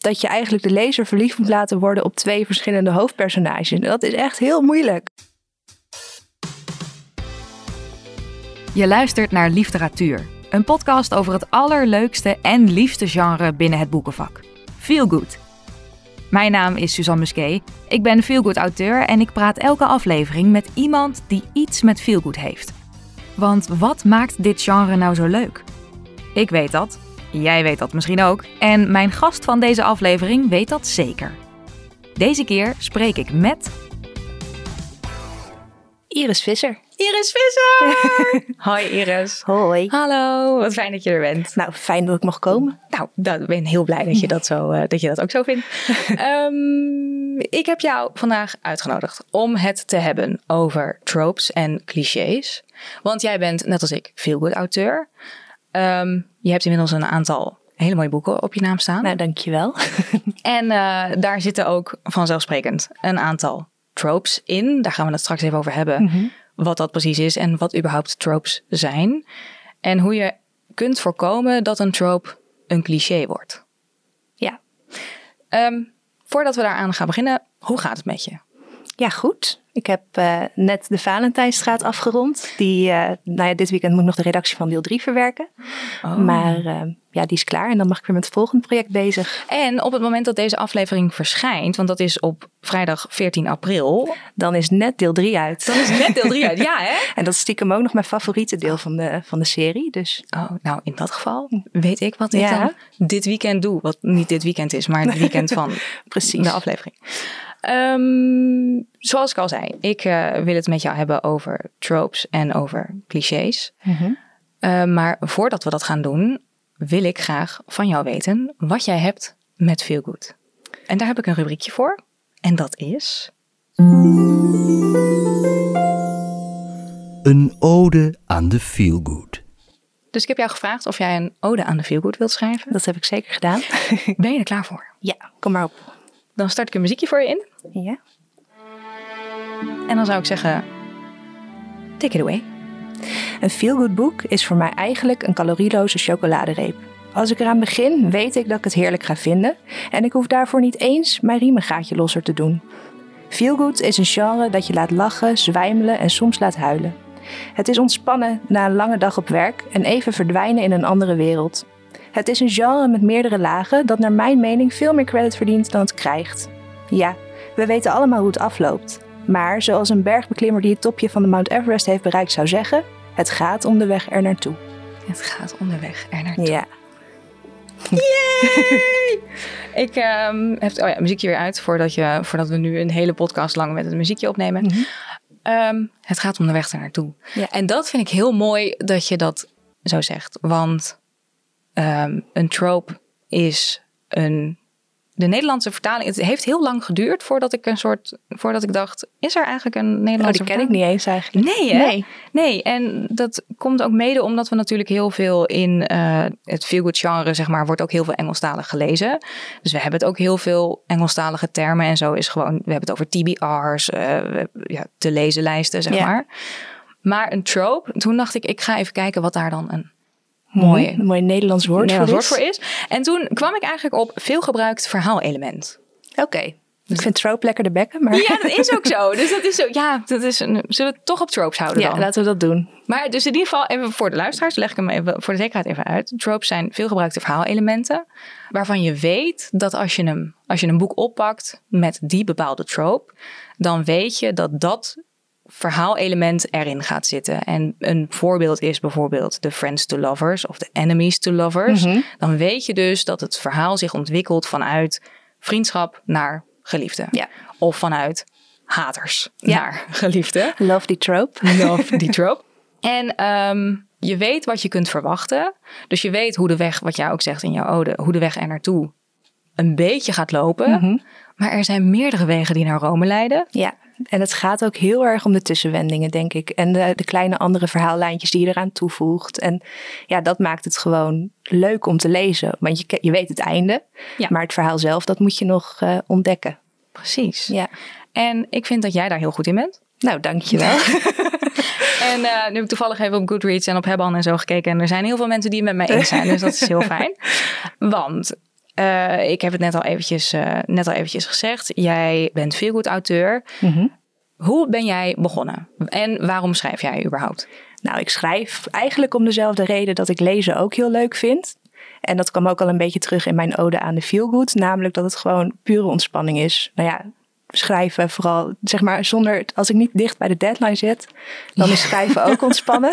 dat je eigenlijk de lezer verliefd moet laten worden op twee verschillende hoofdpersonages. Dat is echt heel moeilijk. Je luistert naar Literatuur, een podcast over het allerleukste en liefste genre binnen het boekenvak: Feel Good. Mijn naam is Suzanne Musquet. Ik ben feelgood auteur en ik praat elke aflevering met iemand die iets met feelgood heeft. Want wat maakt dit genre nou zo leuk? Ik weet dat, jij weet dat misschien ook en mijn gast van deze aflevering weet dat zeker. Deze keer spreek ik met Iris Visser. Iris Visser! Hoi Iris. Hoi. Hallo, wat fijn dat je er bent. Nou, fijn dat ik mag komen. Nou, ik ben heel blij dat je dat, zo, uh, dat, je dat ook zo vindt. um, ik heb jou vandaag uitgenodigd om het te hebben over tropes en clichés. Want jij bent, net als ik, veel good auteur. Um, je hebt inmiddels een aantal hele mooie boeken op je naam staan. Nou, dankjewel. en uh, daar zitten ook vanzelfsprekend een aantal tropes in. Daar gaan we het straks even over hebben. Mm -hmm. Wat dat precies is en wat überhaupt tropes zijn. En hoe je kunt voorkomen dat een trope een cliché wordt. Ja. Um, voordat we daaraan gaan beginnen, hoe gaat het met je? Ja, goed. Ik heb uh, net de Valentijnstraat afgerond. Die, uh, nou ja, dit weekend moet ik nog de redactie van deel 3 verwerken. Oh. Maar uh, ja, die is klaar en dan mag ik weer met het volgende project bezig. En op het moment dat deze aflevering verschijnt, want dat is op vrijdag 14 april. Dan is net deel 3 uit. Dan is net deel 3 uit, ja hè? En dat is stiekem ook nog mijn favoriete deel van de, van de serie. Dus. Oh, nou in dat geval weet ik wat ik ja. dan dit weekend doe. Wat niet dit weekend is, maar het weekend van Precies. de aflevering. Um, zoals ik al zei, ik uh, wil het met jou hebben over tropes en over clichés. Mm -hmm. uh, maar voordat we dat gaan doen, wil ik graag van jou weten wat jij hebt met Feel Good. En daar heb ik een rubriekje voor. En dat is. Een ode aan de Feel Good. Dus ik heb jou gevraagd of jij een ode aan de Feel Good wilt schrijven. Dat heb ik zeker gedaan. ben je er klaar voor? Ja, kom maar op. Dan start ik een muziekje voor je in. Ja. En dan zou ik zeggen, take it away. Een feel-good boek is voor mij eigenlijk een calorieloze chocoladereep. Als ik eraan begin, weet ik dat ik het heerlijk ga vinden en ik hoef daarvoor niet eens mijn riemengaatje losser te doen. Feelgood is een genre dat je laat lachen, zwijmelen en soms laat huilen. Het is ontspannen na een lange dag op werk en even verdwijnen in een andere wereld. Het is een genre met meerdere lagen dat naar mijn mening veel meer credit verdient dan het krijgt. Ja, we weten allemaal hoe het afloopt. Maar zoals een bergbeklimmer die het topje van de Mount Everest heeft bereikt zou zeggen, het gaat om de weg er naartoe. Het gaat om de weg er naartoe. Ja. Yay! Ik um, heb oh ja, muziekje weer uit voordat, je, voordat we nu een hele podcast lang met het muziekje opnemen. Mm -hmm. um, het gaat om de weg er naartoe. Ja. En dat vind ik heel mooi dat je dat zo zegt. Want um, een trope is een. De Nederlandse vertaling. Het heeft heel lang geduurd voordat ik een soort. Voordat ik dacht: is er eigenlijk een Nederlandse oh, die ken ik niet eens eigenlijk. Nee, hè? Nee. Nee, en dat komt ook mede omdat we natuurlijk heel veel in uh, het feel-good genre, zeg maar, wordt ook heel veel Engelstalig gelezen. Dus we hebben het ook heel veel Engelstalige termen en zo is gewoon. We hebben het over TBR's, uh, ja, te lezen lijsten, zeg maar. Maar een trope, toen dacht ik, ik ga even kijken wat daar dan een mooi, Een mooi Nederlands woord Nederlands voor woord is. voor is. En toen kwam ik eigenlijk op veelgebruikt verhaalelement. Oké. Ik vind trope lekker de bekken, maar... Ja, dat is ook zo. Dus dat is zo. Ja, dat is een, zullen we het toch op tropes houden Ja, dan? laten we dat doen. Maar dus in ieder geval, even voor de luisteraars, leg ik hem even voor de zekerheid even uit. Tropes zijn veelgebruikte verhaalelementen. Waarvan je weet dat als je, hem, als je een boek oppakt met die bepaalde trope, dan weet je dat dat verhaalelement erin gaat zitten. En een voorbeeld is bijvoorbeeld de friends to lovers of de enemies to lovers. Mhm. Dan weet je dus dat het verhaal zich ontwikkelt vanuit vriendschap naar geliefde. Ja. Of vanuit haters Ja. naar geliefde. Love die trope. Love die trope. En ehm, je weet wat je kunt verwachten. Dus je weet hoe de weg, wat jij ook zegt in jouw ode, hoe de weg er naartoe een beetje gaat lopen. Mhm. Maar er zijn meerdere wegen die naar Rome leiden. Ja, en het gaat ook heel erg om de tussenwendingen, denk ik. En de, de kleine andere verhaallijntjes die je eraan toevoegt. En ja, dat maakt het gewoon leuk om te lezen. Want je, je weet het einde, Ja. maar het verhaal zelf, dat moet je nog eh, ontdekken. Precies. Ja, En ik vind dat jij daar heel goed in bent. nou dankjewel. En eh, nu heb ik toevallig even op Goodreads en op Hebban en zo gekeken. En er zijn heel veel mensen die het met mij eens zijn. dus dat is heel fijn. Want eh, ik heb het net al eventjes, uh, net al eventjes gezegd. Jij bent feelgood auteur. Mhm. Hoe ben jij begonnen? En waarom schrijf jij überhaupt? Nou, ik schrijf eigenlijk om dezelfde reden dat ik lezen ook heel leuk vind. En dat kwam ook al een beetje terug in mijn ode aan de feelgood. Namelijk dat het gewoon pure ontspanning is. Nou ja, schrijven vooral, zeg maar, zonder, als ik niet dicht bij de deadline zit, dan is schrijven ook ontspannen.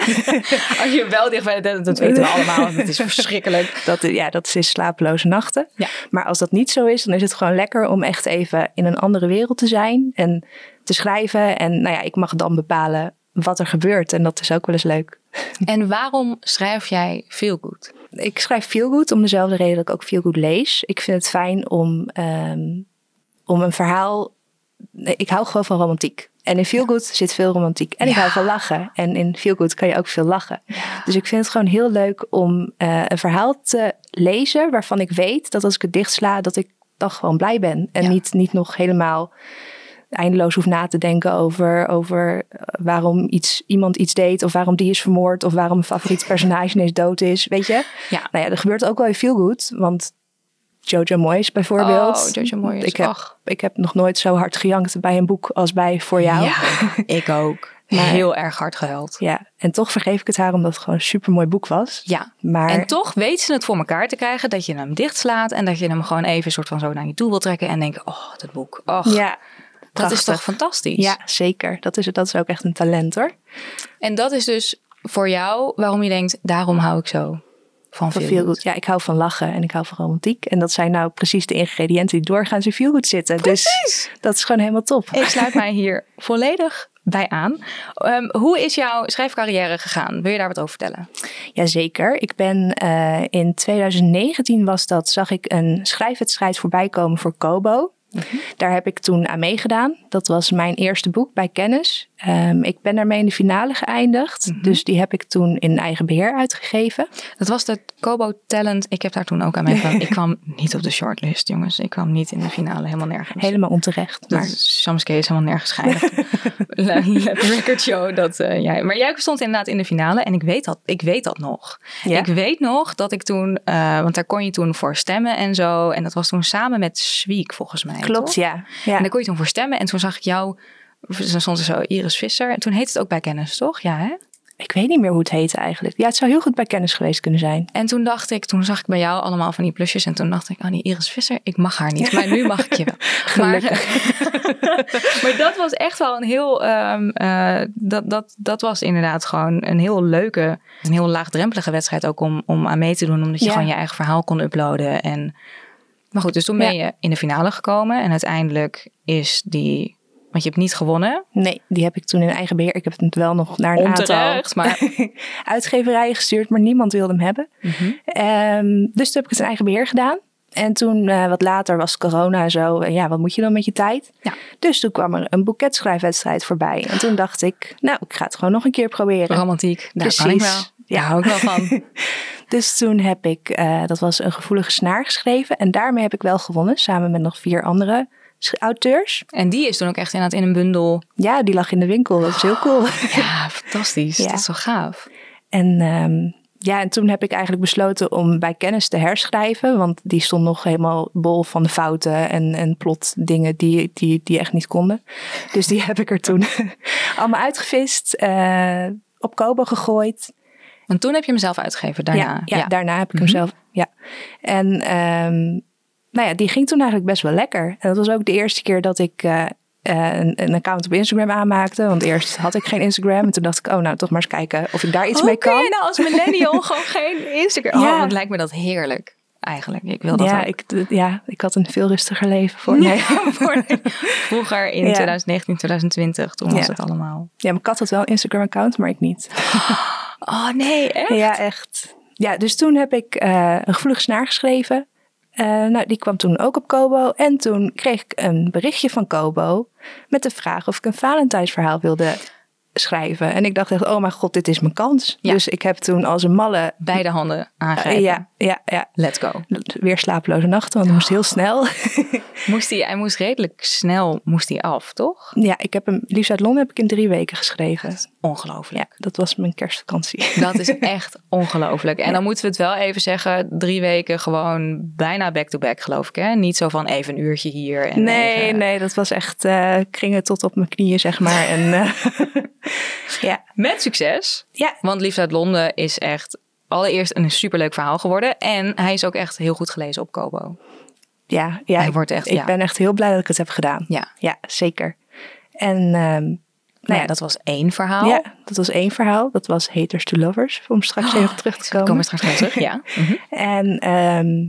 als je wel dicht bij de deadline, dat weten we allemaal, dat is verschrikkelijk. Dat, ja, dat is slapeloze nachten. Ja. Maar als dat niet zo is, dan is het gewoon lekker om echt even in een andere wereld te zijn en te schrijven. En nou ja, ik mag dan bepalen wat er gebeurt en dat is ook wel eens leuk. En waarom schrijf jij veel goed? Ik schrijf veel goed om dezelfde reden dat ik ook veel goed lees. Ik vind het fijn om, um, om een verhaal ik hou gewoon van romantiek. En in Feel Good zit veel romantiek. En ik hou van lachen. En in Feel Good kan je ook veel lachen. Dus ik vind het gewoon heel leuk om uh, een verhaal te lezen waarvan ik weet dat als ik het dichtsla, dat ik dan gewoon blij ben. En niet, niet nog helemaal eindeloos hoef na te denken over, over eh, waarom iets, iemand iets deed. Of waarom die is vermoord. Of waarom een favoriet personage ineens dood is. Weet je? Ja. Nou ja, er gebeurt ook wel in Feel Good. Want Jojo Moyes bijvoorbeeld. Oh, Jojo Moyes. Ik heb, ik heb nog nooit zo hard gejankt bij een boek als bij Voor jou. Ja, ik ook. Maar, Heel erg hard gehuild. Ja, en toch vergeef ik het haar omdat het gewoon een supermooi boek was. Ja, maar... en toch weet ze het voor elkaar te krijgen dat je hem dichtslaat en dat je hem gewoon even soort van zo naar je toe wil trekken en denken, oh, dat boek, oh, ja, dat is toch fantastisch? Ja, zeker. Dat is, dat is ook echt een talent hoor. En dat is dus voor jou waarom je denkt, daarom hou ik zo van. Ja, ik hou van lachen en ik hou van romantiek. En dat zijn nou precies de ingrediënten die doorgaans in veel goed zitten. Dus precies. Dus dat is gewoon helemaal top. Ik sluit mij hier volledig bij aan. Um, hoe is jouw schrijfcarrière gegaan? Wil je daar wat over vertellen? Jazeker. Ik ben uh, in 2019 was dat, zag ik een schrijfwedstrijd voorbij komen voor Kobo. Mm -hmm. Daar heb ik toen aan meegedaan. Dat was mijn eerste boek bij Kennis. Um, ik ben daarmee in de finale geëindigd. Mm -hmm. Dus die heb ik toen in eigen beheer uitgegeven. Dat was de Kobo Talent. Ik heb daar toen ook aan meegedaan. ik kwam niet op de shortlist, jongens. Ik kwam niet in de finale, helemaal nergens. Helemaal onterecht. Maar Samske is helemaal nergens geëindigd. Let the record show dat uh, jij... Maar jij stond inderdaad in de finale en ik weet dat, ik weet dat nog. Ja? Ik weet nog dat ik toen... Uh, want daar kon je toen voor stemmen en zo. En dat was toen samen met Sweek, volgens mij. Klopt, ja. ja. En daar kon je toen voor stemmen. En toen zag ik jou... Stond er zo Iris Visser. En toen heette het ook bij Kennis, toch? Ja, hè? Ik weet niet meer hoe het heette eigenlijk. Ja, het zou heel goed bij kennis geweest kunnen zijn. En toen dacht ik, toen zag ik bij jou allemaal van die plusjes. En toen dacht ik, oh die Iris Visser, ik mag haar niet. Maar nu mag ik je wel. Maar, maar dat was echt wel een heel, um, uh, dat, dat, dat was inderdaad gewoon een heel leuke, een heel laagdrempelige wedstrijd ook om, om aan mee te doen. Omdat je Ja. gewoon je eigen verhaal kon uploaden. En, maar goed, dus toen ben Ja. je in de finale gekomen. En uiteindelijk is die, want je hebt niet gewonnen. Nee, die heb ik toen in eigen beheer. Ik heb het wel nog naar een Onterecht, aantal maar... uitgeverijen gestuurd, maar niemand wilde hem hebben. Mhm. Ehm, dus toen heb ik het in eigen beheer gedaan. En toen, eh, wat later, was corona en zo. En ja, wat moet je dan met je tijd? Ja. Dus toen kwam er een boeketschrijfwedstrijd voorbij. En toen dacht ik, nou, ik ga het gewoon nog een keer proberen. Romantiek, daar kan ik wel. Precies. Ja, hou ik wel van. Dus toen heb ik, eh, dat was een gevoelige snaar geschreven. En daarmee heb ik wel gewonnen, samen met nog vier andere sch- auteurs. En die is toen ook echt inderdaad in een bundel. Ja, die lag in de winkel. Dat is heel cool. Ja, fantastisch. Ja. Dat is zo gaaf. En ehm, ja, en toen heb ik eigenlijk besloten om bij kennis te herschrijven. Want die stond nog helemaal bol van de fouten en, en plotdingen die, die, die echt niet konden. Dus die heb ik er toen allemaal uitgevist, eh, op Kobo gegooid. Want toen heb je hem zelf uitgegeven daarna. Ja, ja, daarna heb ik Mhm. hem zelf. Ja. En ehm, nou ja, die ging toen eigenlijk best wel lekker. En dat was ook de eerste keer dat ik eh, eh, een, een account op Instagram aanmaakte. Want eerst had ik geen Instagram. En toen dacht ik, oh nou, toch maar eens kijken of ik daar iets Hoe mee kun kan. je nou als millennial gewoon geen Instagram? Ja. Oh, wat lijkt me dat heerlijk. Eigenlijk, ik wil dat ja, ook. ik, ja, ik had een veel rustiger leven voor. Nee. Voor- Vroeger in Ja. 2019, 2020, toen was Ja. het allemaal. Ja, mijn kat had wel een Instagram-account, maar ik niet. Oh nee, echt? Ja, echt. Ja, dus toen heb ik eh, een gevoelige snaar geschreven. Eh, nou, die kwam toen ook op Kobo. En toen kreeg ik een berichtje van Kobo met de vraag of ik een Valentijnsverhaal wilde schrijven. En ik dacht echt, oh mijn god, dit is mijn kans. Ja. Dus ik heb toen als een malle... Beide handen aangrijpen. ja, ja, ja. Let's go. Weer slapeloze nachten, want het moest heel snel. Moest hij, hij moest redelijk snel moest hij af, toch? ja, ik heb hem, Liefst uit Londen heb ik in drie weken geschreven. Ongelooflijk. Ja, dat was mijn kerstvakantie. Dat is echt ongelooflijk. En dan moeten we het wel even zeggen, drie weken gewoon bijna back-to-back geloof ik. Hè? Niet zo van even een uurtje hier. En Nee, even- nee, dat was echt eh kringen tot op mijn knieën, zeg maar. En eh, ja, Met succes. ja, Want Liefde uit Londen is echt allereerst een superleuk verhaal geworden. En hij is ook echt heel goed gelezen op Kobo. ja, ja. Hij ik- wordt echt, ik ja. ben echt heel blij dat ik het heb gedaan. Ja. Ja, zeker. En ehm, Nou nou ja, dat was één verhaal. ja, dat was één verhaal. Dat was Haters to Lovers, om straks even terug te komen. komen straks wel terug. Ja. Mhm. En ehm,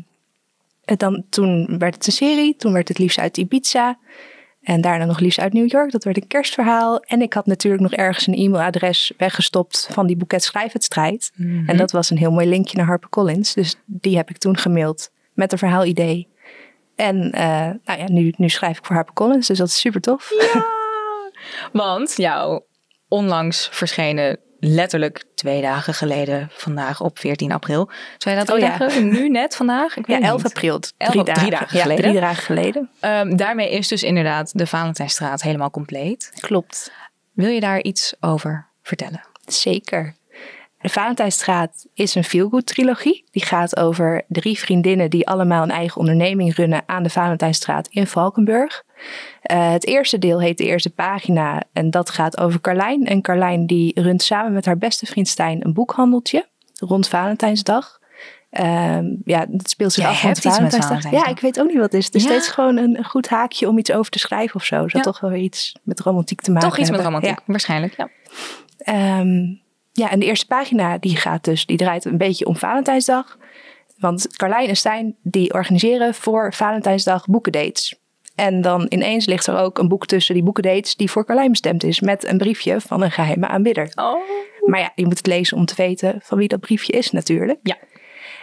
het dan, toen werd het een serie. Toen werd het liefst uit Ibiza. En daarna nog liefst uit New York. Dat werd een kerstverhaal. En ik had natuurlijk nog ergens een e-mailadres weggestopt van die boeket Schrijfwedstrijd. Mhm. En dat was een heel mooi linkje naar HarperCollins. Dus die heb ik toen gemaild met een verhaalidee. En eh, nou ja, nu, nu schrijf ik voor HarperCollins. Dus dat is super tof. Want jouw onlangs verschenen, letterlijk twee dagen geleden, vandaag op 14 april. Zou je dat Oh ja. dagen? Nu net vandaag? Ik weet Ja, het 11 niet. april. 11 Drie drie dagen, dagen Ja, geleden. drie dagen geleden. Daarmee is dus inderdaad de Valentijnstraat helemaal compleet. Klopt. Wil je daar iets over vertellen? Zeker. De Valentijnstraat is een feelgood trilogie. Die gaat over drie vriendinnen die allemaal een eigen onderneming runnen aan de Valentijnstraat in Valkenburg. Eh, het eerste deel heet de eerste pagina en dat gaat over Carlijn. En Carlijn die runt samen met haar beste vriend Stijn een boekhandeltje rond Valentijnsdag. Ehm, ja, het speelt zich Jij af rond Valentijnsdag. Ja, ik weet ook niet wat het is. Het is Ja? steeds gewoon een, een goed haakje om iets over te schrijven of zo. Zou Ja. toch wel iets met romantiek te maken Toch iets met romantiek, Ja. waarschijnlijk. Ja. Ehm, ja, en de eerste pagina die gaat dus, die draait een beetje om Valentijnsdag. Want Carlijn en Stijn die organiseren voor Valentijnsdag boekendates. En dan ineens ligt er ook een boek tussen die boekendates die voor Carlijn bestemd is. Met een briefje van een geheime aanbidder. Oh. Maar ja, je moet het lezen om te weten van wie dat briefje is natuurlijk. Ja.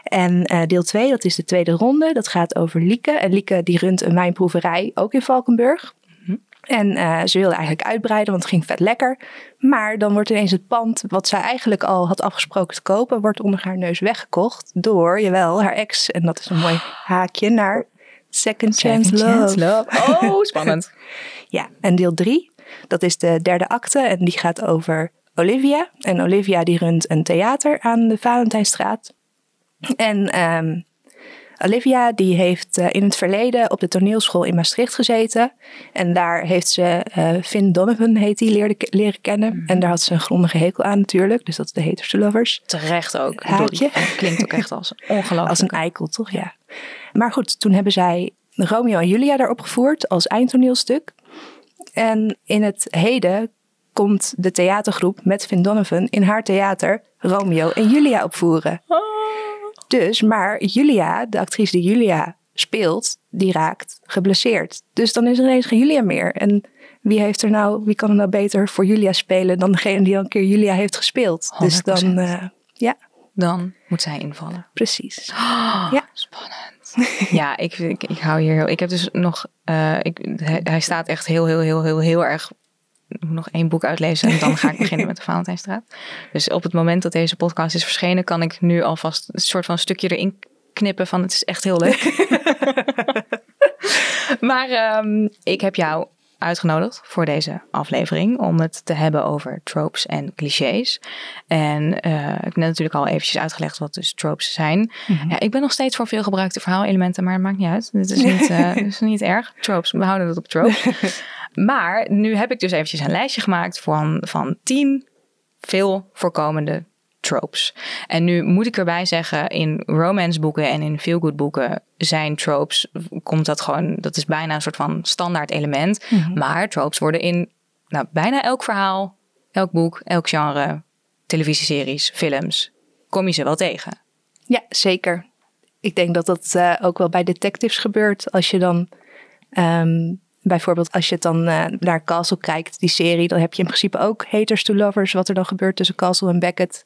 En eh, deel 2, dat is de tweede ronde. Dat gaat over Lieke. En Lieke die runt een wijnproeverij, ook in Valkenburg. En eh, ze wilde eigenlijk uitbreiden, want het ging vet lekker. Maar dan wordt ineens het pand, wat zij eigenlijk al had afgesproken te kopen, wordt onder haar neus weggekocht door, jawel, haar ex. En dat is een mooi haakje naar Second Chance, Second Love. Chance Oh, spannend. Ja, en deel drie, dat is de derde acte en die gaat over Olivia. En Olivia die runt een theater aan de Valentijnstraat. En ehm, Olivia die heeft eh, in het verleden op de toneelschool in Maastricht gezeten. En daar heeft ze eh Finn Donovan, heet die, leerde, leren kennen. En daar had ze een grondige hekel aan natuurlijk. Dus dat is de Haters to Lovers. Terecht ook. Haakje. Haakje. Klinkt ook echt als ongelooflijk. Als een eikel, toch? Ja. Maar goed, toen hebben zij Romeo en Julia daar opgevoerd als eindtoneelstuk. En in het heden komt de theatergroep met Finn Donovan in haar theater Romeo en Julia opvoeren. Dus, maar Julia, de actrice die Julia speelt, die raakt geblesseerd. Dus dan is er ineens geen Julia meer. En wie heeft er nou, wie kan er nou beter voor Julia spelen dan degene die al een keer Julia heeft gespeeld? Dus dan, 100%. eh, ja, Dan moet zij invallen. precies. Ja. Spannend. Ja, ik, ik, ik hou hier heel... Ik heb dus nog... eh, ik, hij, hij staat echt heel, heel, heel, heel, heel erg... Ik moet nog één boek uitlezen en dan ga ik beginnen met de Valentijnstraat. Dus op het moment dat deze podcast is verschenen, kan ik nu alvast een soort van stukje erin knippen van het is echt heel leuk. maar ehm, ik heb jou uitgenodigd voor deze aflevering om het te hebben over tropes en clichés. En eh, ik heb net natuurlijk al eventjes uitgelegd wat dus tropes zijn. Ja, ik ben nog steeds voor veel gebruikte verhaalelementen, maar het maakt niet uit. Dit is niet, eh, is niet erg. Tropes, we houden het op tropes. maar nu heb ik dus eventjes een lijstje gemaakt van, van tien veel voorkomende tropes. En nu moet ik erbij zeggen, in romance boeken en in feelgood boeken zijn tropes, komt dat gewoon, dat is bijna een soort van standaard element. Maar tropes worden in nou, bijna elk verhaal, elk boek, elk genre, televisieseries, films, kom je ze wel tegen. Ja, zeker. Ik denk dat dat eh, ook wel bij detectives gebeurt. Als je dan, ehm, bijvoorbeeld als je het dan eh, naar Castle kijkt, die serie, dan heb je in principe ook haters to lovers, wat er dan gebeurt tussen Castle en Beckett.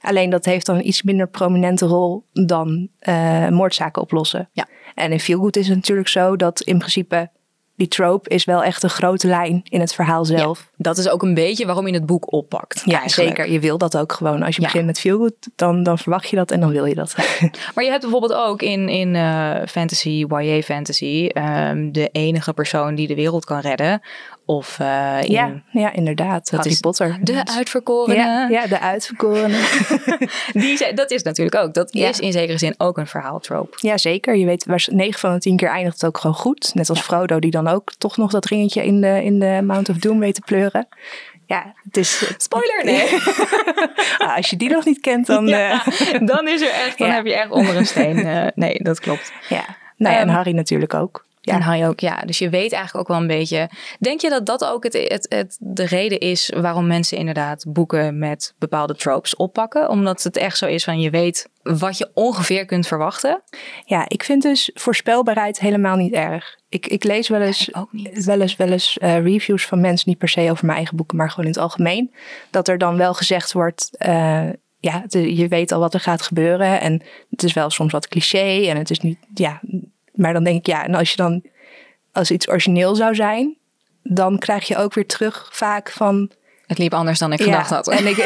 Alleen dat heeft dan een iets minder prominente rol dan eh, moordzaken oplossen. Ja. En in Feelgood is het natuurlijk zo dat in principe die trope is wel echt een grote lijn in het verhaal zelf. Dat is ook een beetje waarom je het boek oppakt. Ja, eigenlijk. zeker. Je wil dat ook gewoon. Als je Ja. begint met feel good, dan, dan verwacht je dat en dan wil je dat. Maar je hebt bijvoorbeeld ook in, in eh, fantasy, YA fantasy, ehm, de enige persoon die de wereld kan redden. Of eh, in ja, ja, inderdaad. Dat Harry is Potter. de uitverkorene. ja, ja, de uitverkorene. Die, dat is natuurlijk ook. Dat Ja. is in zekere zin ook een verhaaltrope. ja, zeker. Je weet, waar 9 van de 10 keer eindigt het ook gewoon goed. Net als Frodo, die dan ook toch nog dat ringetje in de, in de Mount of Doom weet te pleuren. Ja, het is... Spoiler, nee. Ah, als je die nog niet kent, dan... Ja, eh, dan is er echt, dan Ja. heb je echt onder een steen. eh, nee, dat klopt. ja. Nou ja, en Ehm, Harry natuurlijk ook. Ja. En hij ook, ja. Dus je weet eigenlijk ook wel een beetje. Denk je dat dat ook het, het, het, de reden is waarom mensen inderdaad boeken met bepaalde tropes oppakken? Omdat het echt zo is van je weet wat je ongeveer kunt verwachten. Ja, ik vind dus voorspelbaarheid helemaal niet erg. Ik, ik lees wel eens, wel eens, wel eens eh, reviews van mensen, niet per se over mijn eigen boeken, maar gewoon in het algemeen. Dat er dan wel gezegd wordt, eh, ja, je weet al wat er gaat gebeuren. En het is wel soms wat cliché en het is niet, ja. Maar dan denk ik, ja, en als je dan, als iets origineel zou zijn, dan krijg je ook weer terug vaak van, Het liep anders dan ik gedacht had. En ik,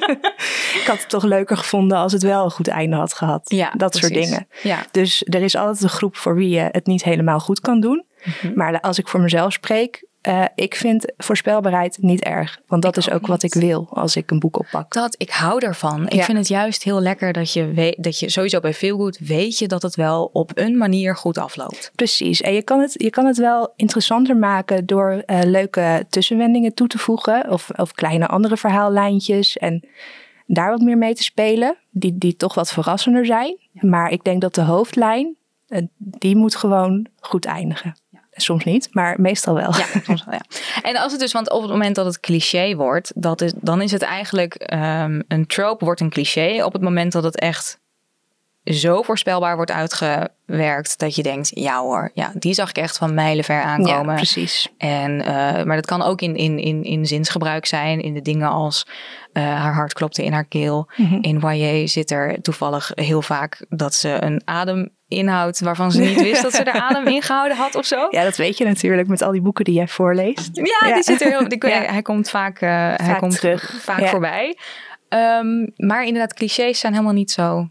ik had het toch leuker gevonden als het wel een goed einde had gehad. Ja, dat soort dingen. Ja. Dus er is altijd een groep voor wie je het niet helemaal goed kan doen. Mhm. Maar als ik voor mezelf spreek, eh, ik vind voorspelbaarheid niet erg. Want dat Ik is ook wat ik wil als ik een boek oppak. Dat, ik hou ervan. Ik vind het juist heel lekker dat je weet dat je sowieso bij Feelgood weet je dat het wel op een manier goed afloopt. Precies. En je kan het, je kan het wel interessanter maken door eh, leuke tussenwendingen toe te voegen. Of, of kleine andere verhaallijntjes. En daar wat meer mee te spelen. Die, die toch wat verrassender zijn. Maar ik denk dat de hoofdlijn, eh, die moet gewoon goed eindigen. Soms niet, maar meestal wel. Ja, soms wel, ja. En als het dus, want op het moment dat het cliché wordt, dat is, dan is het eigenlijk ehm, een trope wordt een cliché op het moment dat het echt zo voorspelbaar wordt uitgewerkt dat je denkt, ja hoor, ja, die zag ik echt van mijlenver Ja, aankomen. precies. En, eh, maar dat kan ook in, in, in, in zinsgebruik zijn, in de dingen als eh, haar hart klopte in haar keel. Mhm. In YA zit er toevallig heel vaak dat ze een adem inhoudt waarvan ze niet wist dat ze er adem ingehouden had of zo. Ja, dat weet je natuurlijk met al die boeken die jij voorleest. Ja, Ja. die zit er heel. Die, Ja. Hij komt vaak, eh, hij Vaak komt terug. vaak Ja. voorbij. Ehm, maar inderdaad, clichés zijn helemaal niet zo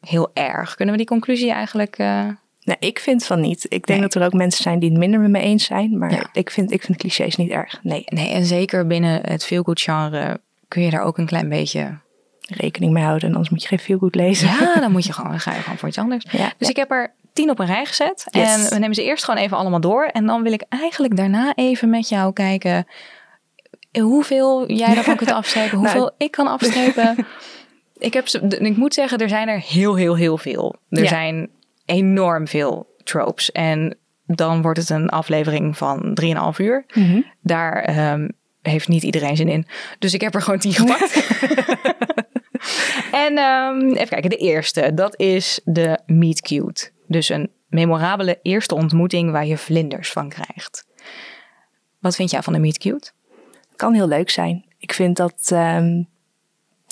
heel erg. Kunnen we die conclusie eigenlijk? eh, Nee, ik vind van niet. Ik denk Nee. dat er ook mensen zijn die het minder met me eens zijn. Maar ik, vind, ik vind clichés niet erg. Nee, Nee, en zeker binnen het feelgood genre kun je daar ook een klein beetje. rekening mee houden. En anders moet je geen feel goed lezen. Ja, dan moet je gewoon, dan ga je gewoon voor iets anders. Ja. Dus ik heb er tien op een rij gezet. Yes. En we nemen ze eerst gewoon even allemaal door. En dan wil ik eigenlijk daarna even met jou kijken hoeveel jij daarvan kunt afstrepen, hoeveel Nou. ik kan afstrepen. ik, heb, ze- ik moet zeggen, er zijn er heel, heel, heel veel. Er Ja. zijn enorm veel tropes. En dan wordt het een aflevering van 3,5 uur. Mhm. Daar ehm, heeft niet iedereen zin in. Dus ik heb er gewoon tien gepakt. en ehm, even kijken, de eerste. Dat is de meet cute. Dus een memorabele eerste ontmoeting waar je vlinders van krijgt. Wat vind jij van de meet cute? Kan heel leuk zijn. Ik vind dat... ehm,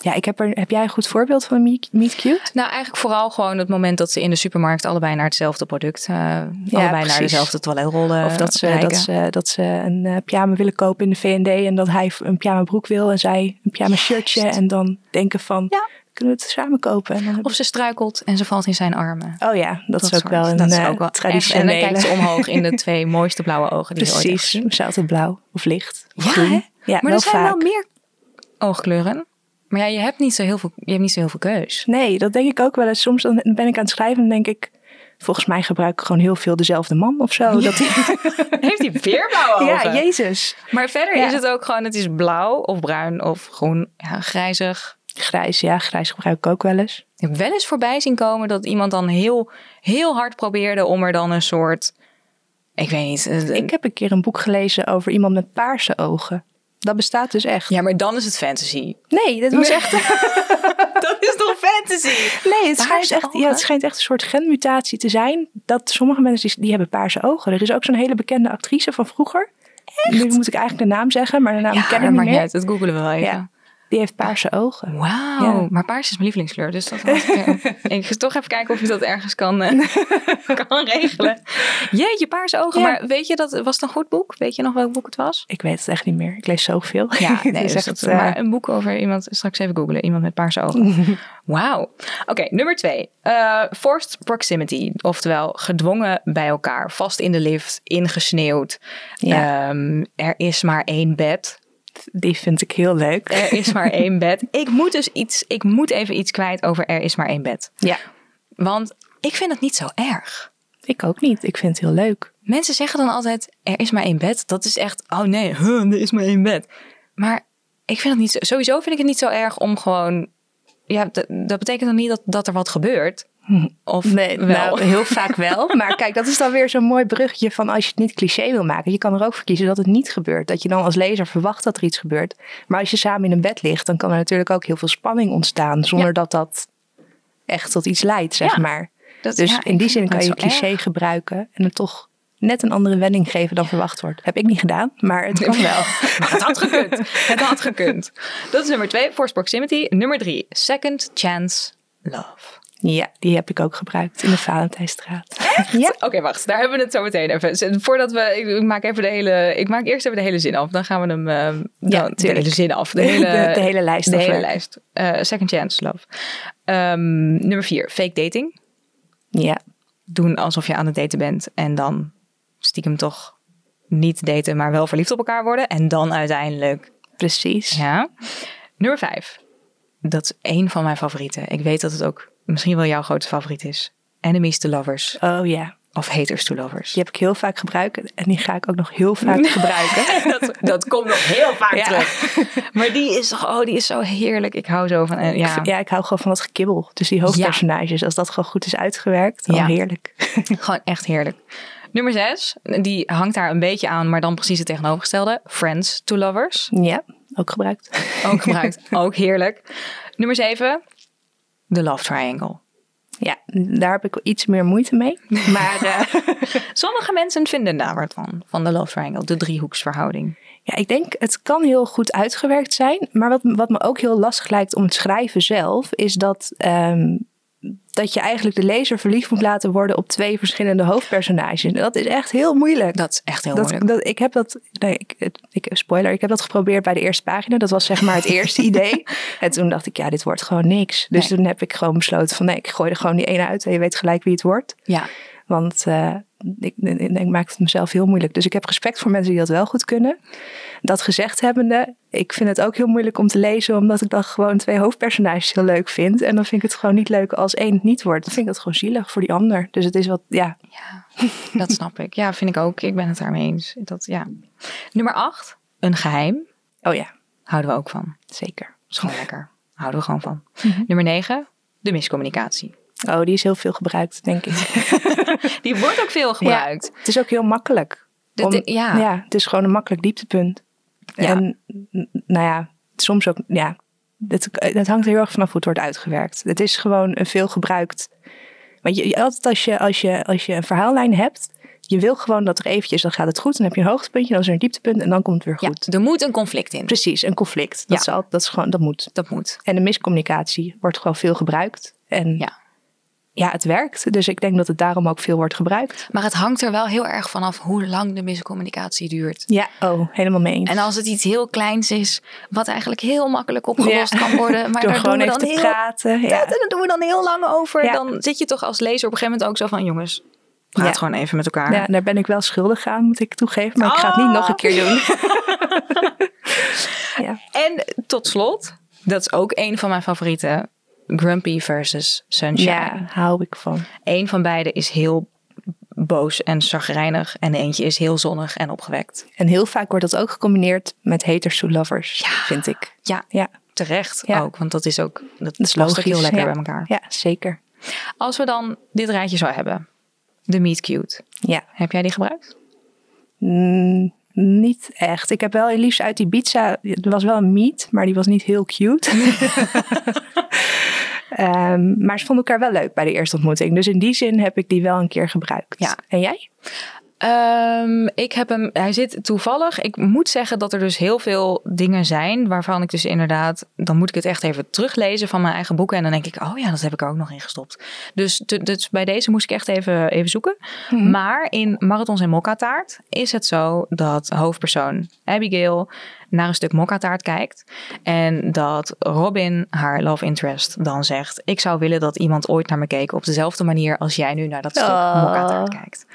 ja, ik heb, er, heb jij een goed voorbeeld van meet, cute? Nou, eigenlijk vooral gewoon het moment dat ze in de supermarkt allebei naar hetzelfde product, eh, allebei naar dezelfde toiletrollen Of dat ze, dat, ze, dat ze een eh, pyjama willen kopen in de V&D en dat hij een pyjama broek wil en zij een pyjama shirtje. En dan denken van, Ja. kunnen we het samen kopen? En dan Of ze struikelt en ze valt in zijn armen. oh ja, dat, is ook wel een dat is eh, ook wel traditionele. En dan kijkt ze omhoog in de twee mooiste blauwe ogen die ooit Precies, gezien. ze altijd blauw of licht of Ja, groen. Ja, maar er zijn vaak. wel meer oogkleuren. Maar ja, je hebt niet zo heel veel, je hebt niet zo heel veel keus. Nee, dat denk ik ook wel eens. Soms dan ben ik aan het schrijven en denk ik... Volgens mij gebruik ik gewoon heel veel dezelfde man of zo. Dat Heeft hij ja, jezus. Maar verder Ja. is het ook gewoon, het is blauw of bruin of groen, ja, grijzig. Grijs, ja, grijs gebruik ik ook wel eens. Ik heb wel eens voorbij zien komen dat iemand dan heel, heel hard probeerde om er dan een soort, ik weet niet. eh, Ik heb een keer een boek gelezen over iemand met paarse ogen. Dat bestaat dus echt. Ja, maar dan is het fantasy. Nee, dit was Nee. echt... Dat is toch fantasy? Nee, het schijnt, echt, ja, het schijnt echt een soort genmutatie te zijn. Dat sommige mensen die, die hebben paarse ogen. Er is ook zo'n hele bekende actrice van vroeger. Nu moet ik eigenlijk de naam zeggen, maar de naam Ja, ken ik dat niet meer. uit. Dat googelen we wel even. Ja. Die heeft paarse ogen. Wauw, Ja. maar paars is mijn lievelingskleur. Dus dat ik, eh, ik ga toch even kijken of je dat ergens kan, eh, kan regelen. Jeetje, paarse ogen. Ja. Maar weet je, dat was het een goed boek? Weet je nog welk boek het was? Ik weet het echt niet meer. Ik lees zoveel. Ja, nee, dus echt, dat- eh, maar een boek over iemand, straks even googlen, iemand met paarse ogen. Wauw. Oké, nummer twee. Forced proximity, oftewel gedwongen bij elkaar, vast in de lift, ingesneeuwd. Ja. Ehm, er is maar één bed. Die vind ik heel leuk. Er is maar één bed. Ik moet dus iets, ik moet even iets kwijt over er is maar één bed. Ja, Want ik vind het niet zo erg. ik ook niet. Ik vind het heel leuk. Mensen zeggen dan altijd, er is maar één bed. Dat is echt, oh nee, huh, er is maar één bed. Maar ik vind het niet zo, sowieso vind ik het niet zo erg om gewoon, ja, dat betekent dan niet dat, dat er wat gebeurt. Of Nee, wel. nou, heel vaak wel. Maar kijk, dat is dan weer zo'n mooi bruggetje van als je het niet cliché wil maken. Je kan er ook voor kiezen dat het niet gebeurt. Dat je dan als lezer verwacht dat er iets gebeurt. Maar als je samen in een bed ligt, dan kan er natuurlijk ook heel veel spanning ontstaan. Zonder Ja. dat dat echt tot iets leidt, zeg Ja. maar. Dat- Dus ja, in die zin kan je cliché erg. gebruiken en het toch net een andere wending geven dan verwacht wordt. Heb ik niet gedaan, maar het kan wel. Maar het had gekund. Het had gekund. Dat is nummer twee, forced proximity. Nummer drie, second chance love. Ja, die heb ik ook gebruikt in de Valentijnstraat. Ja. Oké, wacht. Daar hebben we het zo meteen even. Voordat we, ik, ik maak even de hele, ik maak eerst even de hele zin af. Dan gaan we hem, eh, dan, de hele zin af. De hele, De- de hele lijst De hele lijst. Eh, second chance love. Ehm, nummer vier, fake dating. Ja, Doen alsof je aan het daten bent en dan stiekem toch niet daten, maar wel verliefd op elkaar worden. En dan uiteindelijk precies. Ja. Nummer vijf. Dat is één van mijn favorieten. Ik weet dat het ook misschien wel jouw grootste favoriet is. Enemies to lovers Oh ja, of haters to lovers. die heb ik heel vaak gebruikt en die ga ik ook nog heel vaak gebruiken. Dat, dat komt nog heel vaak Ja. terug. Maar die is toch, oh, die is zo heerlijk. Ik hou zo van. eh, Ja, Ja, ik hou gewoon van dat gekibbel. Dus die hoofdpersonages, als dat gewoon goed is uitgewerkt, oh Ja. heerlijk. gewoon echt heerlijk. Nummer zes, die hangt daar een beetje aan, maar dan precies het tegenovergestelde. Friends to lovers. Ja, ook gebruikt. Ook gebruikt. ook heerlijk. Nummer zeven, de love triangle. Ja, daar heb ik iets meer moeite mee. Maar eh, Sommige mensen vinden daar wat van, van de love triangle, de driehoeksverhouding. ja, ik denk het kan heel goed uitgewerkt zijn. Maar wat, wat me ook heel lastig lijkt om het schrijven zelf, is dat, ehm, dat je eigenlijk de lezer verliefd moet laten worden op twee verschillende hoofdpersonages. En dat is echt heel moeilijk. Dat is echt heel dat, moeilijk. dat, ik heb dat, nee, ik, spoiler, ik heb dat geprobeerd bij de eerste pagina. Dat was zeg maar het eerste idee. En toen dacht ik, ja, dit wordt gewoon niks. Dus Nee. toen heb ik gewoon besloten van, nee, ik gooi er gewoon die ene uit en je weet gelijk wie het wordt. Ja, Want eh, ik, ik, ik maak het mezelf heel moeilijk. Dus ik heb respect voor mensen die dat wel goed kunnen. Dat gezegd hebbende, ik vind het ook heel moeilijk om te lezen, omdat ik dan gewoon twee hoofdpersonages heel leuk vind. En dan vind ik het gewoon niet leuk als één het niet wordt. Dan vind ik dat gewoon zielig voor die ander. Dus het is wat, ja, dat snap ik. Ja, vind ik ook. Ik ben het daarmee eens. Dat, ja. Nummer acht, een geheim. oh ja, Houden we ook van. zeker. is gewoon lekker. Houden we gewoon van. Nummer negen, de miscommunicatie. Oh, die is heel veel gebruikt, denk ik. Die wordt ook veel gebruikt. Het is ook heel makkelijk. De- Om- de- ja. ja, het is gewoon een makkelijk dieptepunt. Ja. En nou ja, soms ook, ja, het, het hangt er heel erg vanaf hoe het wordt uitgewerkt. Het is gewoon een veel gebruikt. Want je, altijd als je, als, je, als je een verhaallijn hebt, je wil gewoon dat er eventjes, dan gaat het goed, dan heb je een hoogtepuntje, dan is er een dieptepunt en dan komt het weer Ja, goed. er moet een conflict in. Precies, een conflict. Dat, Ja. is al, dat, is gewoon, dat moet. Dat moet. En de miscommunicatie wordt gewoon veel gebruikt. En Ja. Ja, het werkt. Dus ik denk dat het daarom ook veel wordt gebruikt. Maar het hangt er wel heel erg vanaf hoe lang de miscommunicatie duurt. Ja, oh, helemaal mee eens. En als het iets heel kleins is, wat eigenlijk heel makkelijk opgelost Ja. kan worden. Maar Door daar gewoon doen we dan te heel, praten. Ja. En daar doen we dan heel lang over. Ja. Dan zit je toch als lezer op een gegeven moment ook zo van... jongens, praat Ja. gewoon even met elkaar. Ja, daar ben ik wel schuldig aan, moet ik toegeven. Maar ik ga het niet Oh. nog een keer doen. ja. En tot slot, dat is ook een van mijn favorieten... Grumpy versus Sunshine. ja, hou ik van. Eén van beide is heel boos en chagrijnig. En eentje is heel zonnig en opgewekt. En heel vaak wordt dat ook gecombineerd met haters to lovers, Ja. vind ik. Ja, Ja, terecht Ja. ook. Want dat is ook, dat, dat is logisch. heel lekker bij elkaar. Ja, zeker. Als we dan dit rijtje zo hebben. De meet cute. Ja, Heb jij die gebruikt? Mm, niet echt. Ik heb wel liefst uit die pizza, er was wel een meat, maar die was niet heel cute. Ehm, maar ze vonden elkaar wel leuk bij de eerste ontmoeting. Dus in die zin heb ik die wel een keer gebruikt. Ja. En jij? Ehm, ik heb hem, hij zit toevallig. Ik moet zeggen dat er dus heel veel dingen zijn waarvan ik dus inderdaad, dan moet ik het echt even teruglezen van mijn eigen boeken. En dan denk ik, oh ja, dat heb ik er ook nog in gestopt. Dus, dus bij deze moest ik echt even, even zoeken. Mhm. Maar in Marathons en Mokkataart is het zo dat hoofdpersoon Abigail naar een stuk mokkataart kijkt. En dat Robin, haar love interest, dan zegt: Ik zou willen dat iemand ooit naar me keek op dezelfde manier als jij nu naar dat stuk Oh. mokkataart kijkt.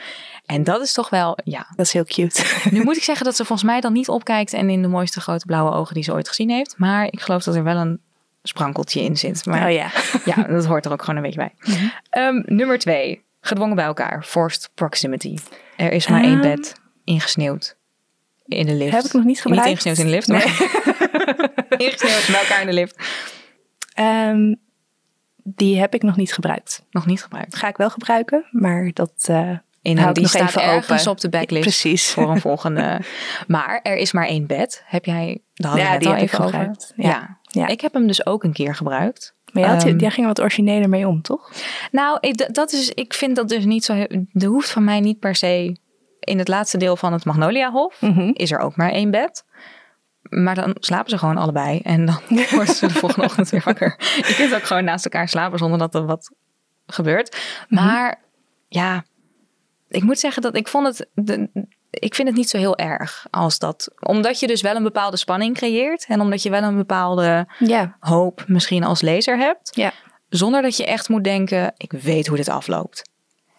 En dat is toch wel, ja. Dat is heel cute. Nu moet ik zeggen dat ze volgens mij dan niet opkijkt en in de mooiste grote blauwe ogen die ze ooit gezien heeft. Maar ik geloof dat er wel een sprankeltje in zit. Maar Oh ja. ja, dat hoort er ook gewoon een beetje bij. Ehm, nummer twee. Gedwongen bij elkaar. Forced proximity. Er is maar één Ehm. bed ingesneeuwd in de lift. Heb ik nog niet gebruikt. Niet ingesneeuwd in de lift, maar ingesneeuwd bij elkaar in de lift. Ehm, die heb ik nog niet gebruikt. Nog niet gebruikt. Ga ik wel gebruiken, maar dat eh In hou die nog staat even ergens open. op de backlist Precies. voor een volgende. Maar er is maar één bed. Heb jij, daar Ja, die al heb ik even gebruikt. Ja. Ja. Ja. Ik heb hem dus ook een keer gebruikt. Maar jij, had, jij ging wat origineler mee om, toch? Nou, ik, dat is, ik vind dat dus niet zo. Er hoeft van mij niet per se. In het laatste deel van het Magnolia Hof Mhm. is er ook maar één bed. Maar dan slapen ze gewoon allebei. En dan worden ze de volgende ochtend weer wakker. Je kunt ook gewoon naast elkaar slapen zonder dat er wat gebeurt. Maar ja, ik moet zeggen dat ik vond het. De, ik vind het niet zo heel erg als dat. Omdat je dus wel een bepaalde spanning creëert. En omdat je wel een bepaalde Ja. hoop misschien als lezer hebt. Ja. Zonder dat je echt moet denken, ik weet hoe dit afloopt.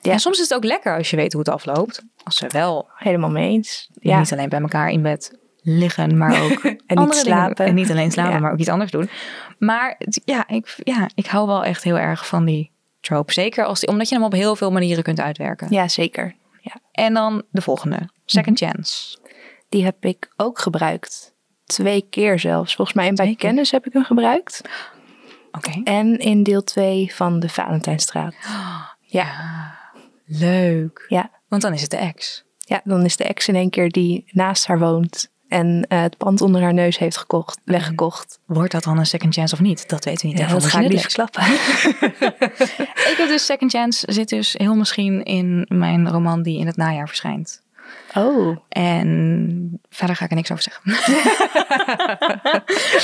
Ja. En soms is het ook lekker als je weet hoe het afloopt. Als ze wel Helemaal mee eens. Ja. niet alleen bij elkaar in bed liggen, maar ook niet andere dingen- slapen. En niet alleen slapen, Ja. maar ook iets anders doen. Maar ja ik, ja, ik hou wel echt heel erg van die trope. Zeker als die, omdat je hem op heel veel manieren kunt uitwerken. ja, zeker. Ja. En dan de volgende, Second Mhm. Chance. Die heb ik ook gebruikt. Twee keer zelfs. Volgens mij in bij kennis heb ik hem gebruikt. Oké. En in deel 2 van de Valentijnstraat. Ja. Leuk. Ja. Want dan is het de ex. ja, dan is de ex in één keer die naast haar woont. En eh, het pand onder haar neus heeft gekocht, weggekocht. Wordt dat dan een second chance of niet? Dat weten we niet. Ja, dat ga ik niet verklappen. Ik heb dus Second Chance zit dus heel misschien in mijn roman die in het najaar verschijnt. Oh, En verder ga ik er niks over zeggen.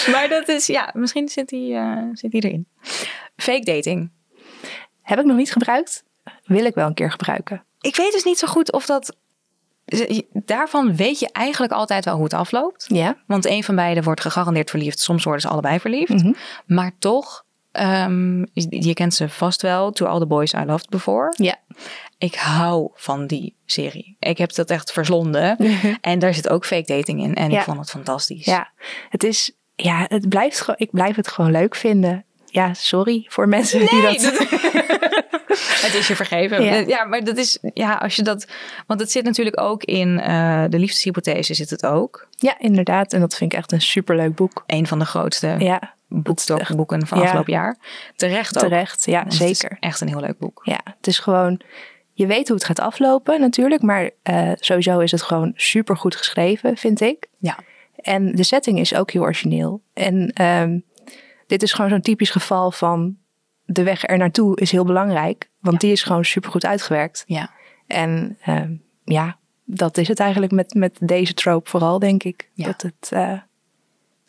maar dat is, ja, misschien zit die, eh, zit die erin. Fake dating. heb ik nog niet gebruikt. Wil ik wel een keer gebruiken. Ik weet dus niet zo goed of dat... Daarvan weet je eigenlijk altijd wel hoe het afloopt. Ja. Want een van beiden wordt gegarandeerd verliefd. Soms worden ze allebei verliefd. Mhm. Maar toch, ehm, je kent ze vast wel. To All the Boys I Loved Before. Ja. Ik hou van die serie. Ik heb dat echt verslonden. En daar zit ook fake dating in. En Ja. ik vond het fantastisch. Ja, het is, ja, het blijft ik blijf het gewoon leuk vinden. Ja, sorry voor mensen die dat... Het is je vergeven. Ja. Ja. maar dat is, ja, als je dat, want het zit natuurlijk ook in eh, de liefdeshypothese zit het ook. Ja, inderdaad. En dat vind ik echt een superleuk boek. Een van de grootste Ja, van Ja. afgelopen jaar. Terecht ook. terecht. Ja, zeker. echt een heel leuk boek. Ja, het is gewoon, je weet hoe het gaat aflopen natuurlijk. Maar eh, sowieso is het gewoon super goed geschreven, vind ik. Ja. En de setting is ook heel origineel. En ehm, dit is gewoon zo'n typisch geval van de weg er naartoe is heel belangrijk. Want die is gewoon super goed uitgewerkt. Ja. En ehm, ja, dat is het eigenlijk met, met deze trope vooral, denk ik. Ja. Dat het, eh,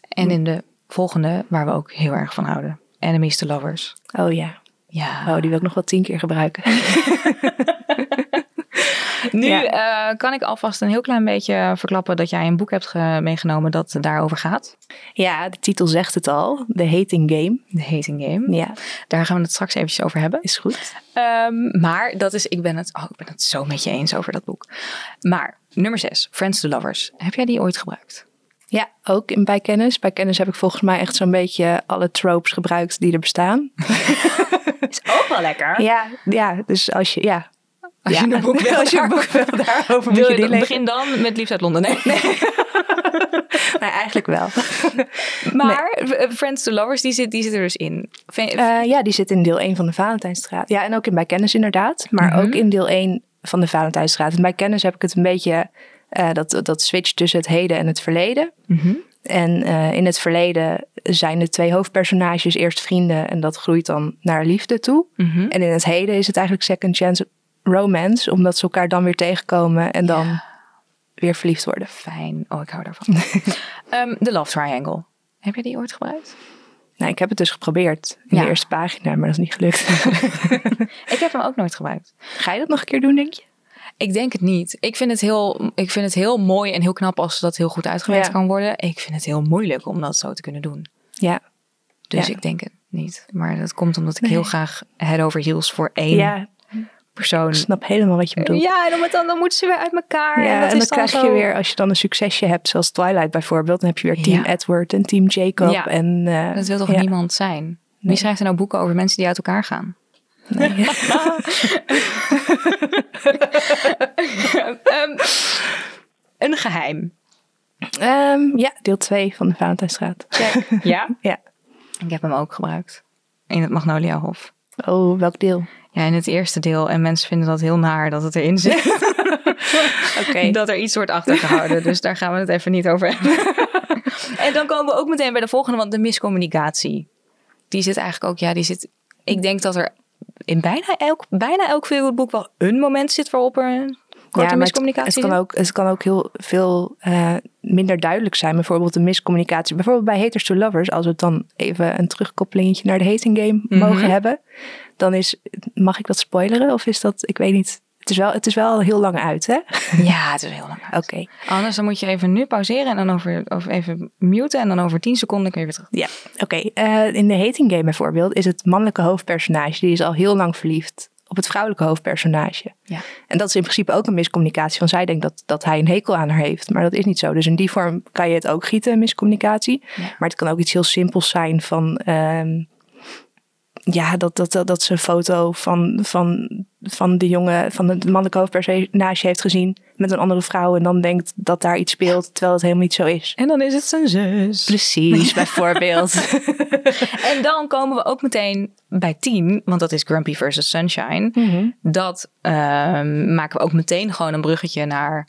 En in de volgende, waar we ook heel erg van houden. Enemies to Lovers. oh ja, Ja. oh, die wil ik nog wel tien keer gebruiken. Nu Ja. eh, kan ik alvast een heel klein beetje verklappen dat jij een boek hebt ge- meegenomen dat daarover gaat. ja, de titel zegt het al. The Hating Game. De Hating Game. Ja, Daar gaan we het straks eventjes over hebben. is goed. Ehm, maar dat is, ik ben, het, oh, ik ben het zo met je eens over dat boek. Maar nummer 6, Friends to Lovers. Heb jij die ooit gebruikt? Ja, ook in bij kennis. Bij kennis heb ik volgens mij echt zo'n beetje alle tropes gebruikt die er bestaan. Is ook wel lekker. Ja, ja dus als je, ja. Als ja, je een boek wil, als je een boek daarover- wil daarover, Wil je dan, begin dan met Liefde uit Londen. Nee. Nee, eigenlijk wel. Maar eh, Friends to Lovers, die zit, die zit er dus in. Eh, ja, die zit in deel 1 van de Valentijnstraat. Ja, en ook in bij kennis inderdaad. Maar Mhm. ook in deel 1 van de Valentijnstraat. En bij kennis heb ik het een beetje, eh, dat, dat switch tussen het heden en het verleden. Mhm. En in het verleden zijn de twee hoofdpersonages eerst vrienden en dat groeit dan naar liefde toe. Mhm. En in het heden is het eigenlijk second chance romance, omdat ze elkaar dan weer tegenkomen en dan Ja. weer verliefd worden. Fijn. Oh, ik hou daarvan. Ehm, de Love Triangle. Heb je die ooit gebruikt? Nou, ik heb het dus geprobeerd in Ja. de eerste pagina, maar dat is niet gelukt. Ik heb hem ook nooit gebruikt. Ga je dat nog een keer doen, denk je? Ik denk het niet. Ik vind het heel, ik vind het heel mooi en heel knap als dat heel goed uitgewerkt Ja. kan worden. Ik vind het heel moeilijk om dat zo te kunnen doen. Ja. Dus Ja. ik denk het niet. Maar dat komt omdat ik Nee. heel graag head over heels voor één Ja, persoon. ik snap helemaal wat je bedoelt. Ja, en dan, dan, dan moeten ze weer uit elkaar. Ja, en dat en is dan krijg zo... je weer, als je dan een succesje hebt, zoals Twilight bijvoorbeeld, dan heb je weer Team Ja. Edward en Team Jacob. Ja. En, eh, Dat wil toch ja. niemand zijn? Wie Nee. schrijft er nou boeken over mensen die uit elkaar gaan? Nee. Ehm, een geheim. Ehm, ja, deel 2 van de Valentijnstraat. Ja? Ja. Ik heb hem ook gebruikt. In het Magnolia Hof. Oh, welk deel? Ja, in het eerste deel. En mensen vinden dat heel naar dat het erin zit. Oké. Dat er iets wordt achtergehouden. dus daar gaan we het even niet over hebben. en dan komen we ook meteen bij de volgende. Want de miscommunicatie. Die zit eigenlijk ook... Ja, die zit... Ik denk dat er in bijna elk, bijna elk veel boek wel een moment zit waarop er korte het- miscommunicatie Het, kan ook, het kan ook heel veel eh, minder duidelijk zijn. Bijvoorbeeld de miscommunicatie. Bijvoorbeeld bij Haters to Lovers. Als we het dan even een terugkoppelingetje naar de hating game Mhm. mogen hebben. Dan is, mag ik dat spoileren? Of is dat, ik weet niet. Het is wel, het is wel heel lang uit, hè? Ja, het is heel lang uit. Oké. Anders dan moet je even nu pauzeren en dan over, over even muten. En dan over 10 seconden kun je weer terug. Ja, oké. Eh, in de hating game bijvoorbeeld is het mannelijke hoofdpersonage, die is al heel lang verliefd op het vrouwelijke hoofdpersonage. Ja. En dat is in principe ook een miscommunicatie, want zij denkt dat, dat hij een hekel aan haar heeft. Maar dat is niet zo. Dus in die vorm kan je het ook gieten, een miscommunicatie. Ja. Maar het kan ook iets heel simpels zijn van... ehm, ja, dat, dat, dat, dat ze een foto van, van, van de jongen, van het mannelijke hoofdpersonage heeft gezien met een andere vrouw. En dan denkt dat daar iets speelt, terwijl het helemaal niet zo is. En dan is het zijn zus. Precies, bijvoorbeeld. En dan komen we ook meteen bij 10, want dat is Grumpy versus Sunshine. Dat ehm, maken we ook meteen gewoon een bruggetje naar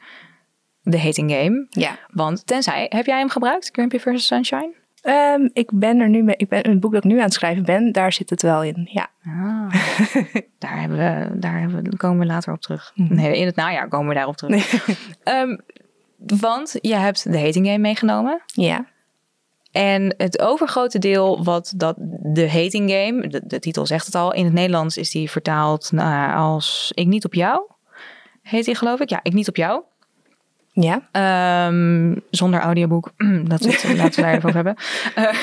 de hating game. Ja. Want tenzij, heb jij hem gebruikt, Grumpy versus Sunshine? Ehm, ik ben er nu mee, ik ben het boek dat ik nu aan het schrijven ben, daar zit het wel in. Ja. Ah, daar, hebben we, daar hebben we, komen we later op terug. Nee, in het najaar komen we daarop terug. Ehm, want je hebt de hating game meegenomen. Ja. En het overgrote deel wat dat de hating game, de, de titel zegt het al, in het Nederlands is die vertaald naar als Ik niet op jou. Heet die geloof ik? Ja, Ik niet op jou. Ja. Ehm, zonder audioboek. Dat is het, laten we daar even over hebben. Eh,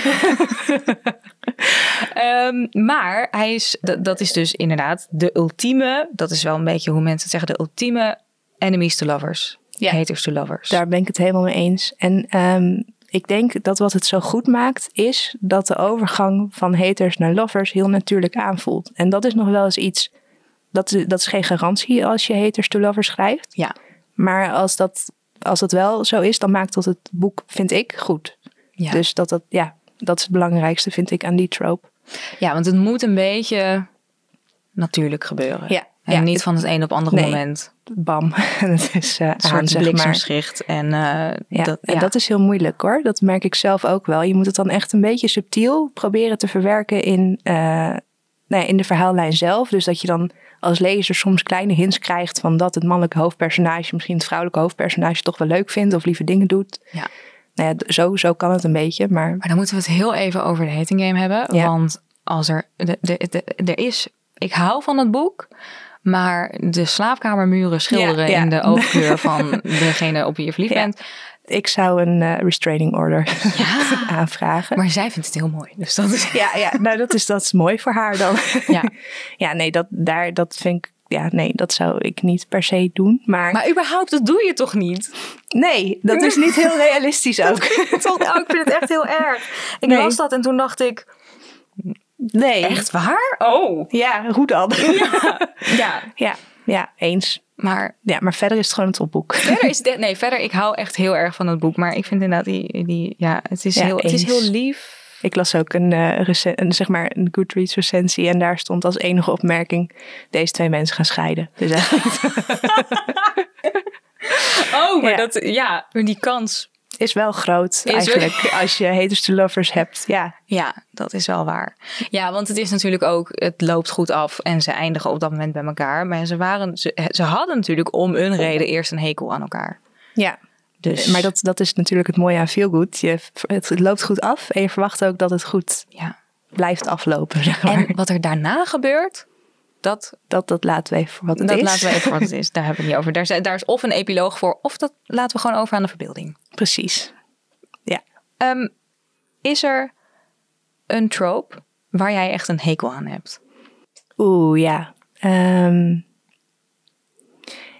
ehm, maar hij is, dat, is dus inderdaad de ultieme, dat is wel een beetje hoe mensen het zeggen, de ultieme enemies to lovers. Ja. Haters to lovers. Daar ben ik het helemaal mee eens. En ehm, ik denk dat wat het zo goed maakt, is dat de overgang van haters naar lovers heel natuurlijk aanvoelt. En dat is nog wel eens iets, dat is, dat is geen garantie als je haters to lovers schrijft. Ja. Maar als dat, als dat wel zo is, dan maakt dat het boek, vind ik, goed. Ja. Dus dat, dat, ja, dat is het belangrijkste, vind ik, aan die trope. Ja, want het moet een beetje natuurlijk gebeuren. Ja, En ja, niet het- van het een op het andere Nee. moment. Bam. En het is uh, Een aan, soort zeg maar. bliksemschicht. En, eh, Ja, dat, en ja. dat is heel moeilijk hoor. Dat merk ik zelf ook wel. Je moet het dan echt een beetje subtiel proberen te verwerken in, eh, nou ja, in de verhaallijn zelf. Dus dat je dan als lezer soms kleine hints krijgt van dat het mannelijke hoofdpersonage misschien het vrouwelijke hoofdpersonage toch wel leuk vindt of lieve dingen doet. Ja. Nou ja, zo, zo kan het een beetje. Maar Maar dan moeten we het heel even over de hating game hebben. Ja. Want als er, de, de, de, er is, ik hou van het boek. Maar de slaapkamermuren schilderen Ja, ja. in de oogkleur van degene op wie je verliefd bent. Ik zou een eh, restraining order Ja. aanvragen. Maar zij vindt het heel mooi. Dus dat is... Ja, ja nou dat is, dat is mooi voor haar dan. Ja. ja, nee, dat, daar, dat vind ik, ja, nee, dat zou ik niet per se doen. Maar, Maar überhaupt, dat doe je toch niet? nee, dat is niet heel realistisch ook. Toch, oh, ik vind het echt heel erg. Ik Nee. las dat en toen dacht ik, Nee. echt waar? Oh. Ja, hoe dan? Ja, ja, ja, eens. Maar Ja, maar verder is het gewoon een topboek. verder is nee, verder, ik hou echt heel erg van het boek. Maar ik vind inderdaad die, die ja, het is, Ja, heel, het is heel lief. Ik las ook een, rece- een, zeg maar een Goodreads recensie en daar stond als enige opmerking: deze twee mensen gaan scheiden. Dus Oh, maar Ja. dat, ja, die kans. Is wel groot Is eigenlijk als je haters to lovers hebt. Ja, Ja, dat is wel waar. Ja, want het is natuurlijk ook, het loopt goed af en ze eindigen op dat moment bij elkaar. Maar ze, waren, ze, ze hadden natuurlijk om een reden eerst een hekel aan elkaar. ja. Dus, Maar dat, dat is natuurlijk het mooie aan Feel Good. Je, het, het loopt goed af en je verwacht ook dat het goed ja. blijft aflopen. Zeg maar. En wat er daarna gebeurt, dat, dat, dat laten we even voor wat het dat is. laten we even wat het is. Daar hebben we niet over. Daar, zijn- daar is of een epiloog voor, of dat laten we gewoon over aan de verbeelding. Precies. Ja. Ehm, is er een trope waar jij echt een hekel aan hebt? Oeh, ja. Ehm,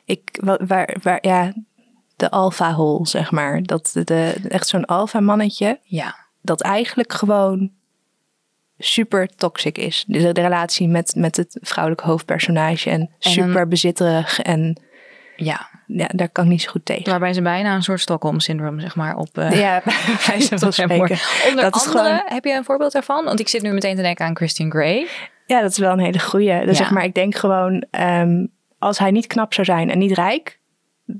ik, wa- waar, waar, ja, de alpha hole, zeg maar. Dat de, de- echt zo'n alpha mannetje, Ja. dat eigenlijk gewoon super toxic is. Dus de relatie met, met het vrouwelijke hoofdpersonage en, super bezitterig en Ja. ja, daar kan ik niet zo goed tegen. Waarbij ze bijna een soort Stockholm-syndroom, zeg maar, op... eh, Ja, bij van spreken. Onder Dat andere, gewoon- heb je een voorbeeld daarvan? Want ik zit nu meteen te denken aan Christian Grey. Ja, dat is wel een hele goeie. Dus Ja. zeg maar, ik denk gewoon, ehm, als hij niet knap zou zijn en niet rijk,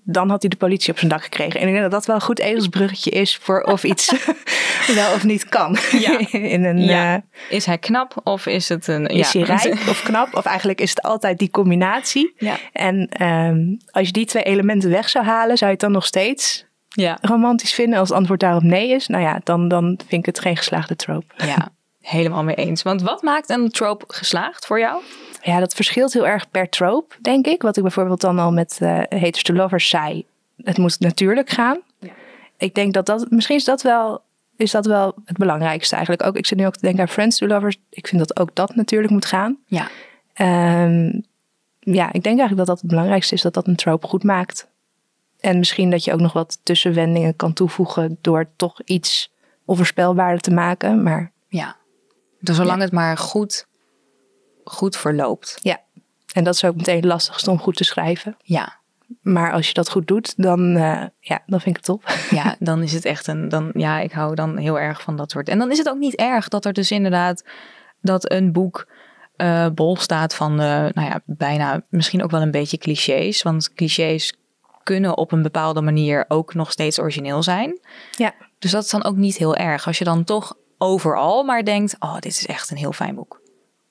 dan had hij de politie op zijn dak gekregen. En ik denk dat dat wel een goed edelsbruggetje is voor of iets wel of niet kan. Ja. In een, Ja. eh, Is hij knap of is het een... is ja. hij rijk of knap? Of eigenlijk is het altijd die combinatie. Ja. En ehm, als je die twee elementen weg zou halen, zou je het dan nog steeds Ja. romantisch vinden? Als het antwoord daarop nee is, nou ja, dan, dan vind ik het geen geslaagde trope. ja, helemaal mee eens. Want wat maakt een trope geslaagd voor jou? Ja, dat verschilt heel erg per trope, denk ik. Wat ik bijvoorbeeld dan al met eh Haters to Lovers zei. Het moet natuurlijk gaan. Ik denk dat dat, misschien is dat wel, is dat wel het belangrijkste eigenlijk. Ook, ik zit nu ook te denken aan Friends to Lovers. Ik vind dat ook dat natuurlijk moet gaan. Ja. Ehm, ja, ik denk eigenlijk dat dat het belangrijkste is, dat dat een trope goed maakt. En misschien dat je ook nog wat tussenwendingen kan toevoegen door toch iets onvoorspelbaarder te maken. Maar Ja. Dus zolang het maar goed, goed verloopt. ja, en dat is ook meteen het lastigste om goed te schrijven. Ja. Maar als je dat goed doet, dan, eh, ja, dan vind ik het top. Ja, dan is het echt een. Dan, ja, ik hou dan heel erg van dat soort. En dan is het ook niet erg dat er dus inderdaad. dat een boek eh, bol staat van. eh, nou ja, bijna misschien ook wel een beetje clichés. Want clichés kunnen op een bepaalde manier ook nog steeds origineel zijn. Ja, Dus dat is dan ook niet heel erg. Als je dan toch overal maar denkt: oh, dit is echt een heel fijn boek.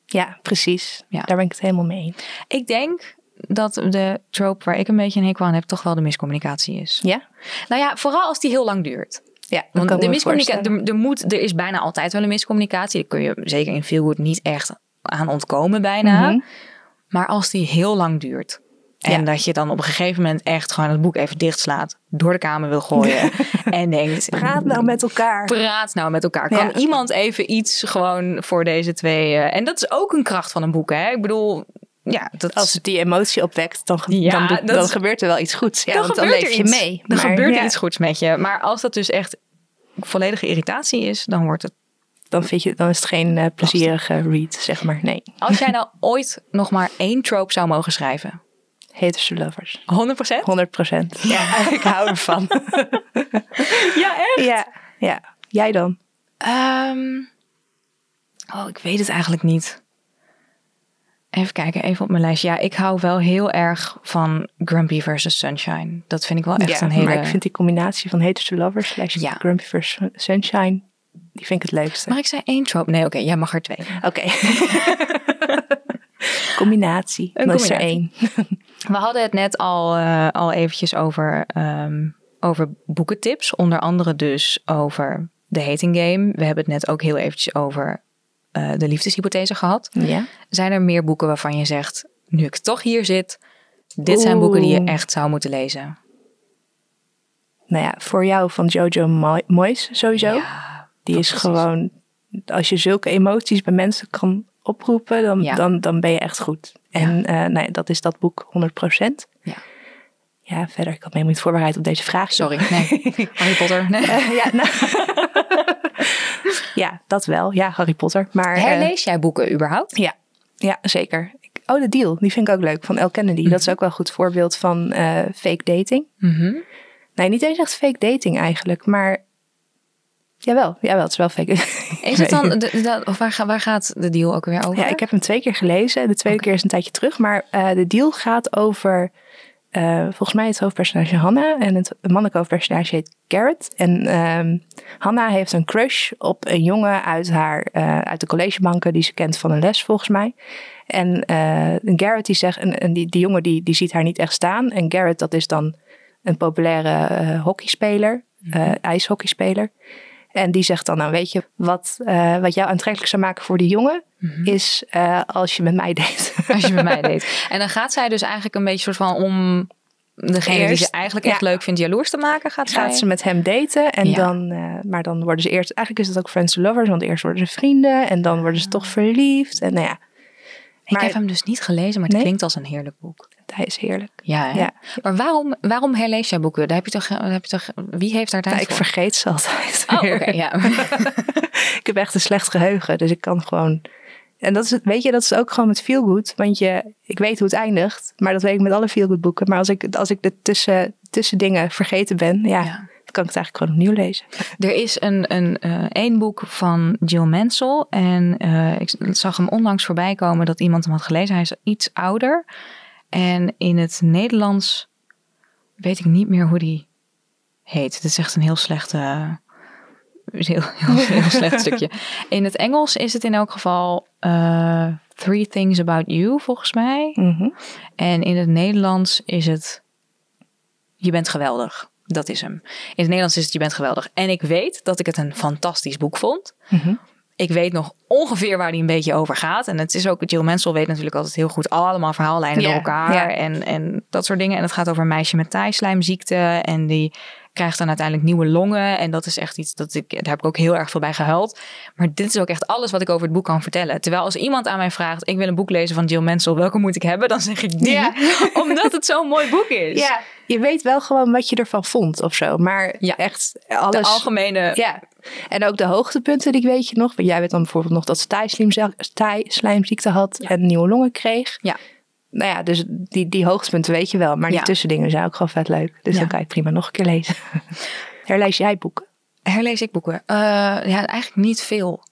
ja precies. Ja. Daar ben ik het helemaal mee. Ik denk dat de trope waar ik een beetje een hekel aan heb, toch wel de miscommunicatie is. Ja? Nou ja, vooral als die heel lang duurt. Ja, Want de miscommunicatie, er, er, moet, er is bijna altijd wel een miscommunicatie. Daar kun je zeker in veel goed niet echt aan ontkomen bijna. Mhm. Maar als die heel lang duurt. En Ja. dat je dan op een gegeven moment echt gewoon het boek even dichtslaat. Door de kamer wil gooien. en denkt, Praat nou met elkaar. praat nou met elkaar. Kan Ja. iemand even iets gewoon voor deze twee... eh, en dat is ook een kracht van een boek. Hè? Ik bedoel, ja, dat Als het die emotie opwekt, dan, Ja, dan, gebeurt er wel iets goeds. Ja, dan want dan gebeurt leef je iets. mee. Dan Maar gebeurt er iets goeds met je. Maar als dat dus echt volledige irritatie is, dan wordt het Dan, vind je, dan is het geen eh, plezierige read, zeg maar. Nee. Als jij nou ooit nog maar één trope zou mogen schrijven. Haters to lovers. 100%? 100 procent. Ja, ik hou ervan. Ja, echt? ja, ja. Jij dan? Ehm, oh, ik weet het eigenlijk niet. Even kijken, even op mijn lijstje. Ja, ik hou wel heel erg van Grumpy versus Sunshine. Dat vind ik wel echt ja, een hele... maar ik vind die combinatie van Haters to lovers slash Ja. Grumpy vs. Sunshine, die vind ik het leukste. Mag ik zei één trope? Nee, oké, jij mag er twee. Oké. combinatie. Een is er één. We hadden het net al, eh, al eventjes over, ehm, over boekentips. Onder andere dus over de hating game. We hebben het net ook heel eventjes over eh, de liefdeshypothese gehad. Ja. Zijn er meer boeken waarvan je zegt, nu ik toch hier zit, dit zijn boeken die je echt zou moeten lezen? Nou ja, voor jou van Jojo Mo- Moyes sowieso. Ja, die is gewoon, als je zulke emoties bij mensen kan oproepen, dan, Ja. dan, dan ben je echt goed. En eh, nou ja, dat is dat boek 100%. Ja. Ja, verder, ik had me niet voorbereid op deze vraag. Sorry, nee. Harry Potter. Nee. Eh, ja, nou. ja, dat wel. Ja, Harry Potter. Maar, eh, Herlees jij boeken überhaupt? ja, ja, zeker. Ik- Oh, de deal. Die vind ik ook leuk. Van El Kennedy. Dat is ook wel een goed voorbeeld van fake dating. Mhm. Nee, niet eens echt fake dating eigenlijk. Maar jawel, jawel, het is wel fake. Is het dan, de, de- of waar, waar gaat de deal ook weer over? Ja, ik heb hem twee keer gelezen. De tweede keer is een tijdje terug. Maar eh, de deal gaat over eh, volgens mij het hoofdpersonage Hannah en het mannelijke hoofdpersonage heet Garrett. En ehm Hannah heeft een crush op een jongen uit, haar, eh, uit de collegebanken die ze kent van een les volgens mij. En Garrett die zegt, en, en die, die jongen die, die ziet haar niet echt staan. En Garrett dat is dan een populaire hockeyspeler, eh, ijshockeyspeler. En die zegt dan, nou weet je, wat, eh, wat jou aantrekkelijk zou maken voor die jongen, is eh, als je met mij date. Als je met mij deed. En dan gaat zij dus eigenlijk een beetje soort van om degene die ze eigenlijk echt ja. leuk vindt jaloers te maken. Gaat, zij... gaat ze met hem daten. En Ja. dan, eh, maar dan worden ze eerst, eigenlijk is het ook friends to lovers, want eerst worden ze vrienden en dan worden ze toch verliefd. En nou ja, Ik maar- heb hem dus niet gelezen, maar het Nee? klinkt als een heerlijk boek. Hij is heerlijk. Ja, maar waarom, waarom herlees jij boeken? Daar heb je toch, daar heb je toch, wie heeft daar tijd Nou, ik voor? vergeet ze altijd. Oh, weer. oké, ja. ik heb echt een slecht geheugen, dus ik kan gewoon. En dat is, het- weet je, dat is ook gewoon met feel good, want je, ik weet hoe het eindigt, maar dat weet ik met alle feel good boeken. Maar als ik, als ik de tussen, tussen dingen vergeten ben, ja, kan ik het eigenlijk gewoon opnieuw lezen. Er is een, een, eh één boek van Jill Mansell. En eh, ik zag hem onlangs voorbij komen dat iemand hem had gelezen. Hij is iets ouder. En in het Nederlands weet ik niet meer hoe die heet. Het is echt een heel slechte... Heel, heel, heel slecht stukje. In het Engels is het in elk geval eh, Three Things About You, volgens mij. Mhm. En in het Nederlands is het Je bent geweldig. Dat is hem. In het Nederlands is het Je bent geweldig. En ik weet dat ik het een fantastisch boek vond. Mhm. Ik weet nog ongeveer waar die een beetje over gaat. En het is ook, Jill Mansell weet natuurlijk altijd heel goed allemaal verhaallijnen door elkaar. En, en dat soort dingen. En het gaat over een meisje met taaislijmziekte. En die krijgt dan uiteindelijk nieuwe longen. En dat is echt iets dat ik, daar heb ik ook heel erg veel bij gehuild. Maar dit is ook echt alles wat ik over het boek kan vertellen. Terwijl als iemand aan mij vraagt, ik wil een boek lezen van Jill Mansell. Welke moet ik hebben? Dan zeg ik die. Ja. Omdat het zo'n mooi boek is. Ja, je weet wel gewoon wat je ervan vond of zo. Maar Ja. echt De alles. algemene... Ja, en ook de hoogtepunten, die weet je nog. Want jij weet dan bijvoorbeeld nog dat ze taaislijmza- taaislijmziekte had en nieuwe longen kreeg. Ja. Nou ja, dus die, die hoogtepunten weet je wel. Maar die Ja. tussendingen zijn ook gewoon vet leuk. Dus Ja. dan kan je prima nog een keer lezen. Herlees jij boeken? Herlees ik boeken? Eh, ja, eigenlijk niet veel.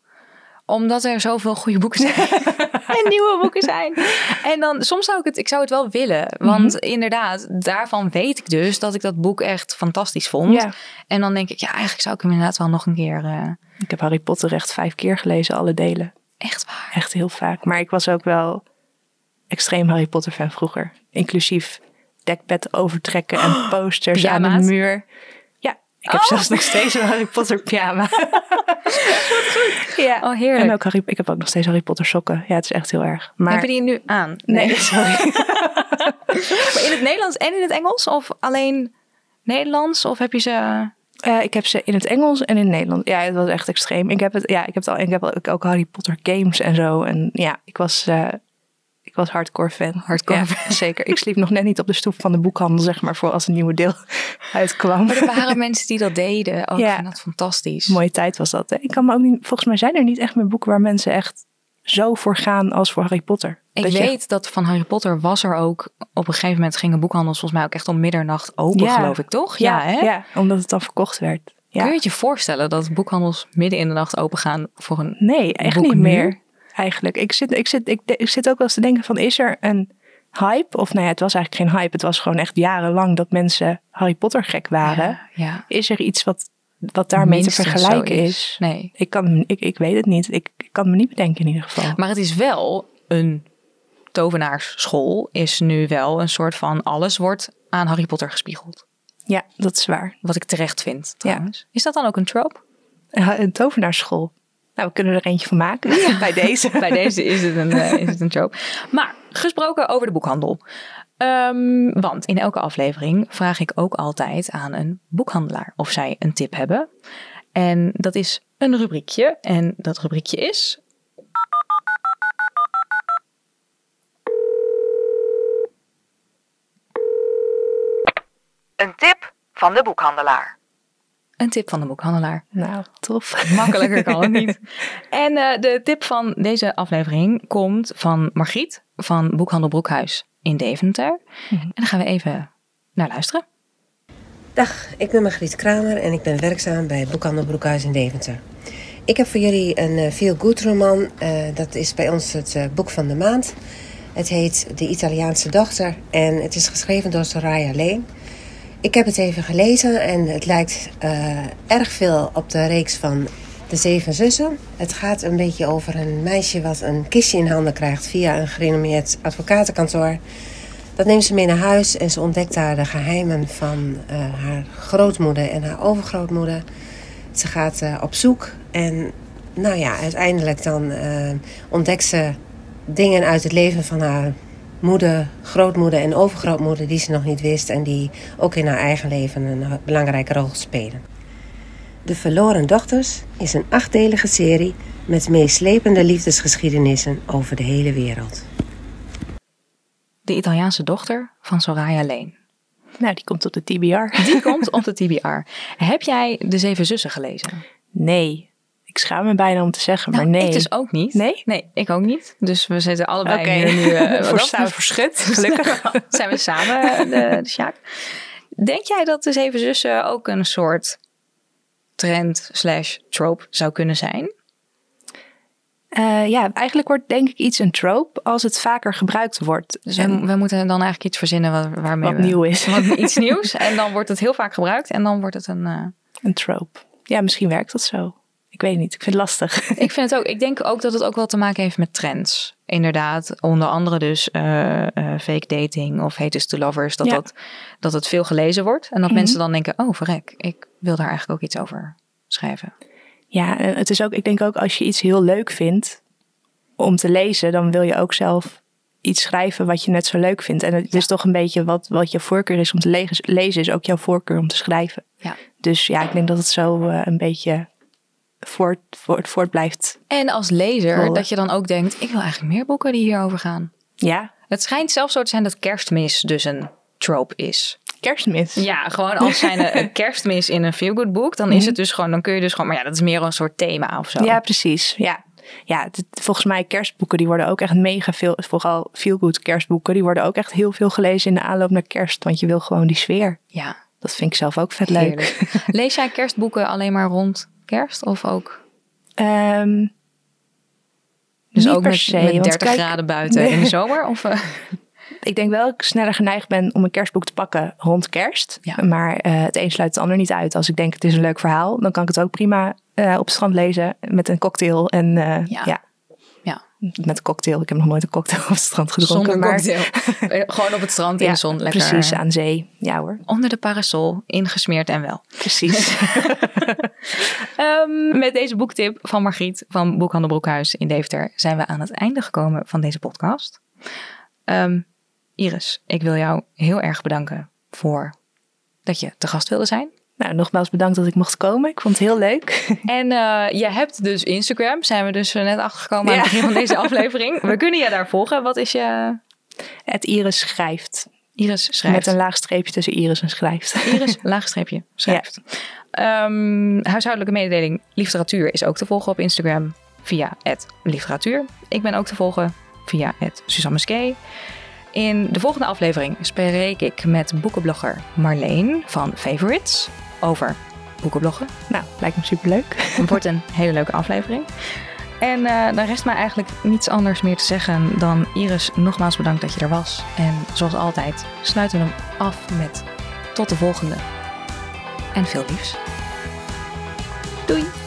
Omdat er zoveel goede boeken zijn. en nieuwe boeken zijn. En dan, soms zou ik het, ik zou het wel willen. Want inderdaad, daarvan weet ik dus dat ik dat boek echt fantastisch vond. Ja. En dan denk ik, ja, eigenlijk zou ik hem inderdaad wel nog een keer... eh, Ik heb Harry Potter echt vijf keer gelezen, alle delen. echt waar. Echt heel vaak. Maar ik was ook wel extreem Harry Potter fan vroeger. Inclusief dekbed overtrekken en posters aan de muur. Ja, ik heb Oh. zelfs nog steeds een Harry Potter pyjama. Ja. Oh, heerlijk. En ook Harry, ik heb ook nog steeds Harry Potter sokken. Ja, het is echt heel erg. Maar Heb je die nu aan? nee, sorry. Maar in het Nederlands en in het Engels? Of alleen Nederlands? Of heb je ze... Eh, ik heb ze in het Engels en in het Nederlands. Ja, het was echt extreem. Ik heb het, ja, ik heb het al, ik heb ook, ook Harry Potter games en zo. En ja, ik was, eh, ik was hardcore fan. Hardcore Ja, fan. Zeker. Ik sliep nog net niet op de stoep van de boekhandel, zeg maar, voor als een nieuwe deel uitkwam. Maar er waren mensen die dat deden. Oh, ik Ja. vind dat fantastisch. Mooie tijd was dat. hè. Ik kan me ook niet, volgens mij zijn er niet echt meer boeken waar mensen echt zo voor gaan als voor Harry Potter. Ik Dat je- weet dat van Harry Potter was er ook... Op een gegeven moment gingen boekhandels volgens mij ook echt om middernacht open, Ja. geloof ik, toch? Ja, hè? ja, omdat het dan verkocht werd. Ja. Kun je het je voorstellen dat boekhandels midden in de nacht open gaan voor een... Nee, echt niet meer. Eigenlijk. Ik zit, ik, zit, ik, ik zit ook wel eens te denken van, is er een hype? Of nou ja, het was eigenlijk geen hype. Het was gewoon echt jarenlang dat mensen Harry Potter gek waren. ja. Is er iets wat, wat daarmee te vergelijken zo is? Nee. Ik, kan, ik, ik weet het niet. Ik, ik kan me niet bedenken in ieder geval. Maar het is wel een tovenaarsschool. Is nu wel een soort van alles wordt aan Harry Potter gespiegeld. Ja, dat is waar. Wat ik terecht vind trouwens. Is dat dan ook een trope? Ja, Een tovenaarsschool. Nou, we kunnen er eentje van maken bij deze. Bij deze is het een, eh, is het een trope. Maar gesproken over de boekhandel. Ehm, want in elke aflevering vraag ik ook altijd aan een boekhandelaar of zij een tip hebben. En dat is een rubriekje. En dat rubriekje is. Een tip van de boekhandelaar. Een tip van de boekhandelaar. Nou, tof. Makkelijker kan het niet. En eh, de tip van deze aflevering komt van Margriet van Boekhandel Broekhuis in Deventer. En daar gaan we even naar luisteren. Dag, ik ben Margriet Kramer en ik ben werkzaam bij Boekhandel Broekhuis in Deventer. Ik heb voor jullie een eh, feel good roman. Eh, dat is bij ons het eh, boek van de maand. Het heet De Italiaanse Dochter en het is geschreven door Soraya Leen. Ik heb het even gelezen en het lijkt uh, erg veel op de reeks van De Zeven Zussen. Het gaat een beetje over een meisje wat een kistje in handen krijgt via een gerenommeerd advocatenkantoor. Dat neemt ze mee naar huis en ze ontdekt daar de geheimen van uh, haar grootmoeder en haar overgrootmoeder. Ze gaat uh, op zoek en nou ja, uiteindelijk dan ontdekt ze dingen uit het leven van haar moeder, grootmoeder en overgrootmoeder die ze nog niet wist en die ook in haar eigen leven een belangrijke rol spelen. De Verloren Dochters is een achtdelige serie met meeslepende liefdesgeschiedenissen over de hele wereld. De Italiaanse dochter van Soraya Leen. Nou, die komt op de TBR. Die komt op de TBR. Heb jij De Zeven Zussen gelezen? Nee. Ik schaam me bijna om te zeggen, maar nou, nee. Ik dus ook niet. Nee? Nee, ik ook niet. Dus we zitten allebei okay. hier nu... Uh, Voor staan verschut, gelukkig. zijn we samen, de, de Sjaak. Denk jij dat De Zeven Zussen ook een soort trend slash trope zou kunnen zijn? Uh, ja, eigenlijk wordt denk ik iets een trope als het vaker gebruikt wordt. Dus we, we moeten dan eigenlijk iets verzinnen waar, waarmee wat we, nieuw is. Wat, iets nieuws. En dan wordt het heel vaak gebruikt en dan wordt het een... Uh... Een trope. Ja, misschien werkt dat zo. Ik weet niet. Ik vind het lastig. Ik vind het ook. Ik denk ook dat het ook wel te maken heeft met trends. Inderdaad, onder andere dus uh, uh, fake dating of haters to lovers. Dat, Ja. dat, dat het veel gelezen wordt. En dat Mhm. mensen dan denken, oh verrek, ik wil daar eigenlijk ook iets over schrijven. Ja, en het is ook, ik denk ook als je iets heel leuk vindt om te lezen, dan wil je ook zelf iets schrijven wat je net zo leuk vindt. En het is toch een beetje wat, wat je voorkeur is om te lezen, is ook jouw voorkeur om te schrijven. Ja. Dus ja, ik denk dat het zo eh, een beetje voort, voort, voort blijft. En als lezer, Rollen. dat je dan ook denkt, ik wil eigenlijk meer boeken die hierover gaan. Ja, Het schijnt zelfs zo te zijn dat kerstmis dus een trope is. kerstmis. Ja, gewoon als zijn een kerstmis in een feelgood boek, dan is het dus gewoon, dan kun je dus gewoon, maar ja, dat is meer een soort thema of zo. Ja, precies. Ja. Ja, het- volgens mij kerstboeken die worden ook echt mega veel, vooral feelgood kerstboeken, die worden ook echt heel veel gelezen in de aanloop naar kerst, want je wil gewoon die sfeer. ja Dat vind ik zelf ook vet leuk. Lees jij kerstboeken alleen maar rond kerst of ook? Ehm, Dus niet ook per met, se, met want 30 kijk- graden buiten Nee. in de zomer? Of, eh? ik denk wel dat ik sneller geneigd ben om een kerstboek te pakken rond kerst. Ja. Maar eh, het een sluit het ander niet uit. Als ik denk het is een leuk verhaal, dan kan ik het ook prima eh, op het strand lezen met een cocktail. En Ja. ja. Met een cocktail. Ik heb nog nooit een cocktail op het strand gedronken. Zonder maar- cocktail. Eh, Gewoon op het strand in Ja, de zon. Lekker Precies, aan zee. Ja hoor, onder de parasol, ingesmeerd en wel. precies. Ehm, met deze boektip van Margriet van Boekhandel Broekhuis in Deventer zijn we aan het einde gekomen van deze podcast. Ehm, Iris, ik wil jou heel erg bedanken voor dat je te gast wilde zijn. Nou, nogmaals bedankt dat ik mocht komen. Ik vond het heel leuk. En eh, je hebt dus Instagram, zijn we dus net achtergekomen aan Ja. het begin van deze aflevering. We kunnen je daar volgen. Wat is je Het Iris schrijft. Iris schrijft? Met een laag streepje tussen Iris en schrijft. Iris, laagstreepje, schrijft. Ehm, huishoudelijke mededeling literatuur is ook te volgen op Instagram via het literatuur. Ik ben ook te volgen via het Suzanne Muskee. In de volgende aflevering spreek ik met boekenblogger Marleen van Favorites over boekenbloggen. Nou, lijkt me superleuk. Het wordt een hele leuke aflevering. En eh, dan rest mij eigenlijk niets anders meer te zeggen dan Iris, nogmaals bedankt dat je er was. En zoals altijd sluiten we hem af met tot de volgende. En veel liefs. Doei!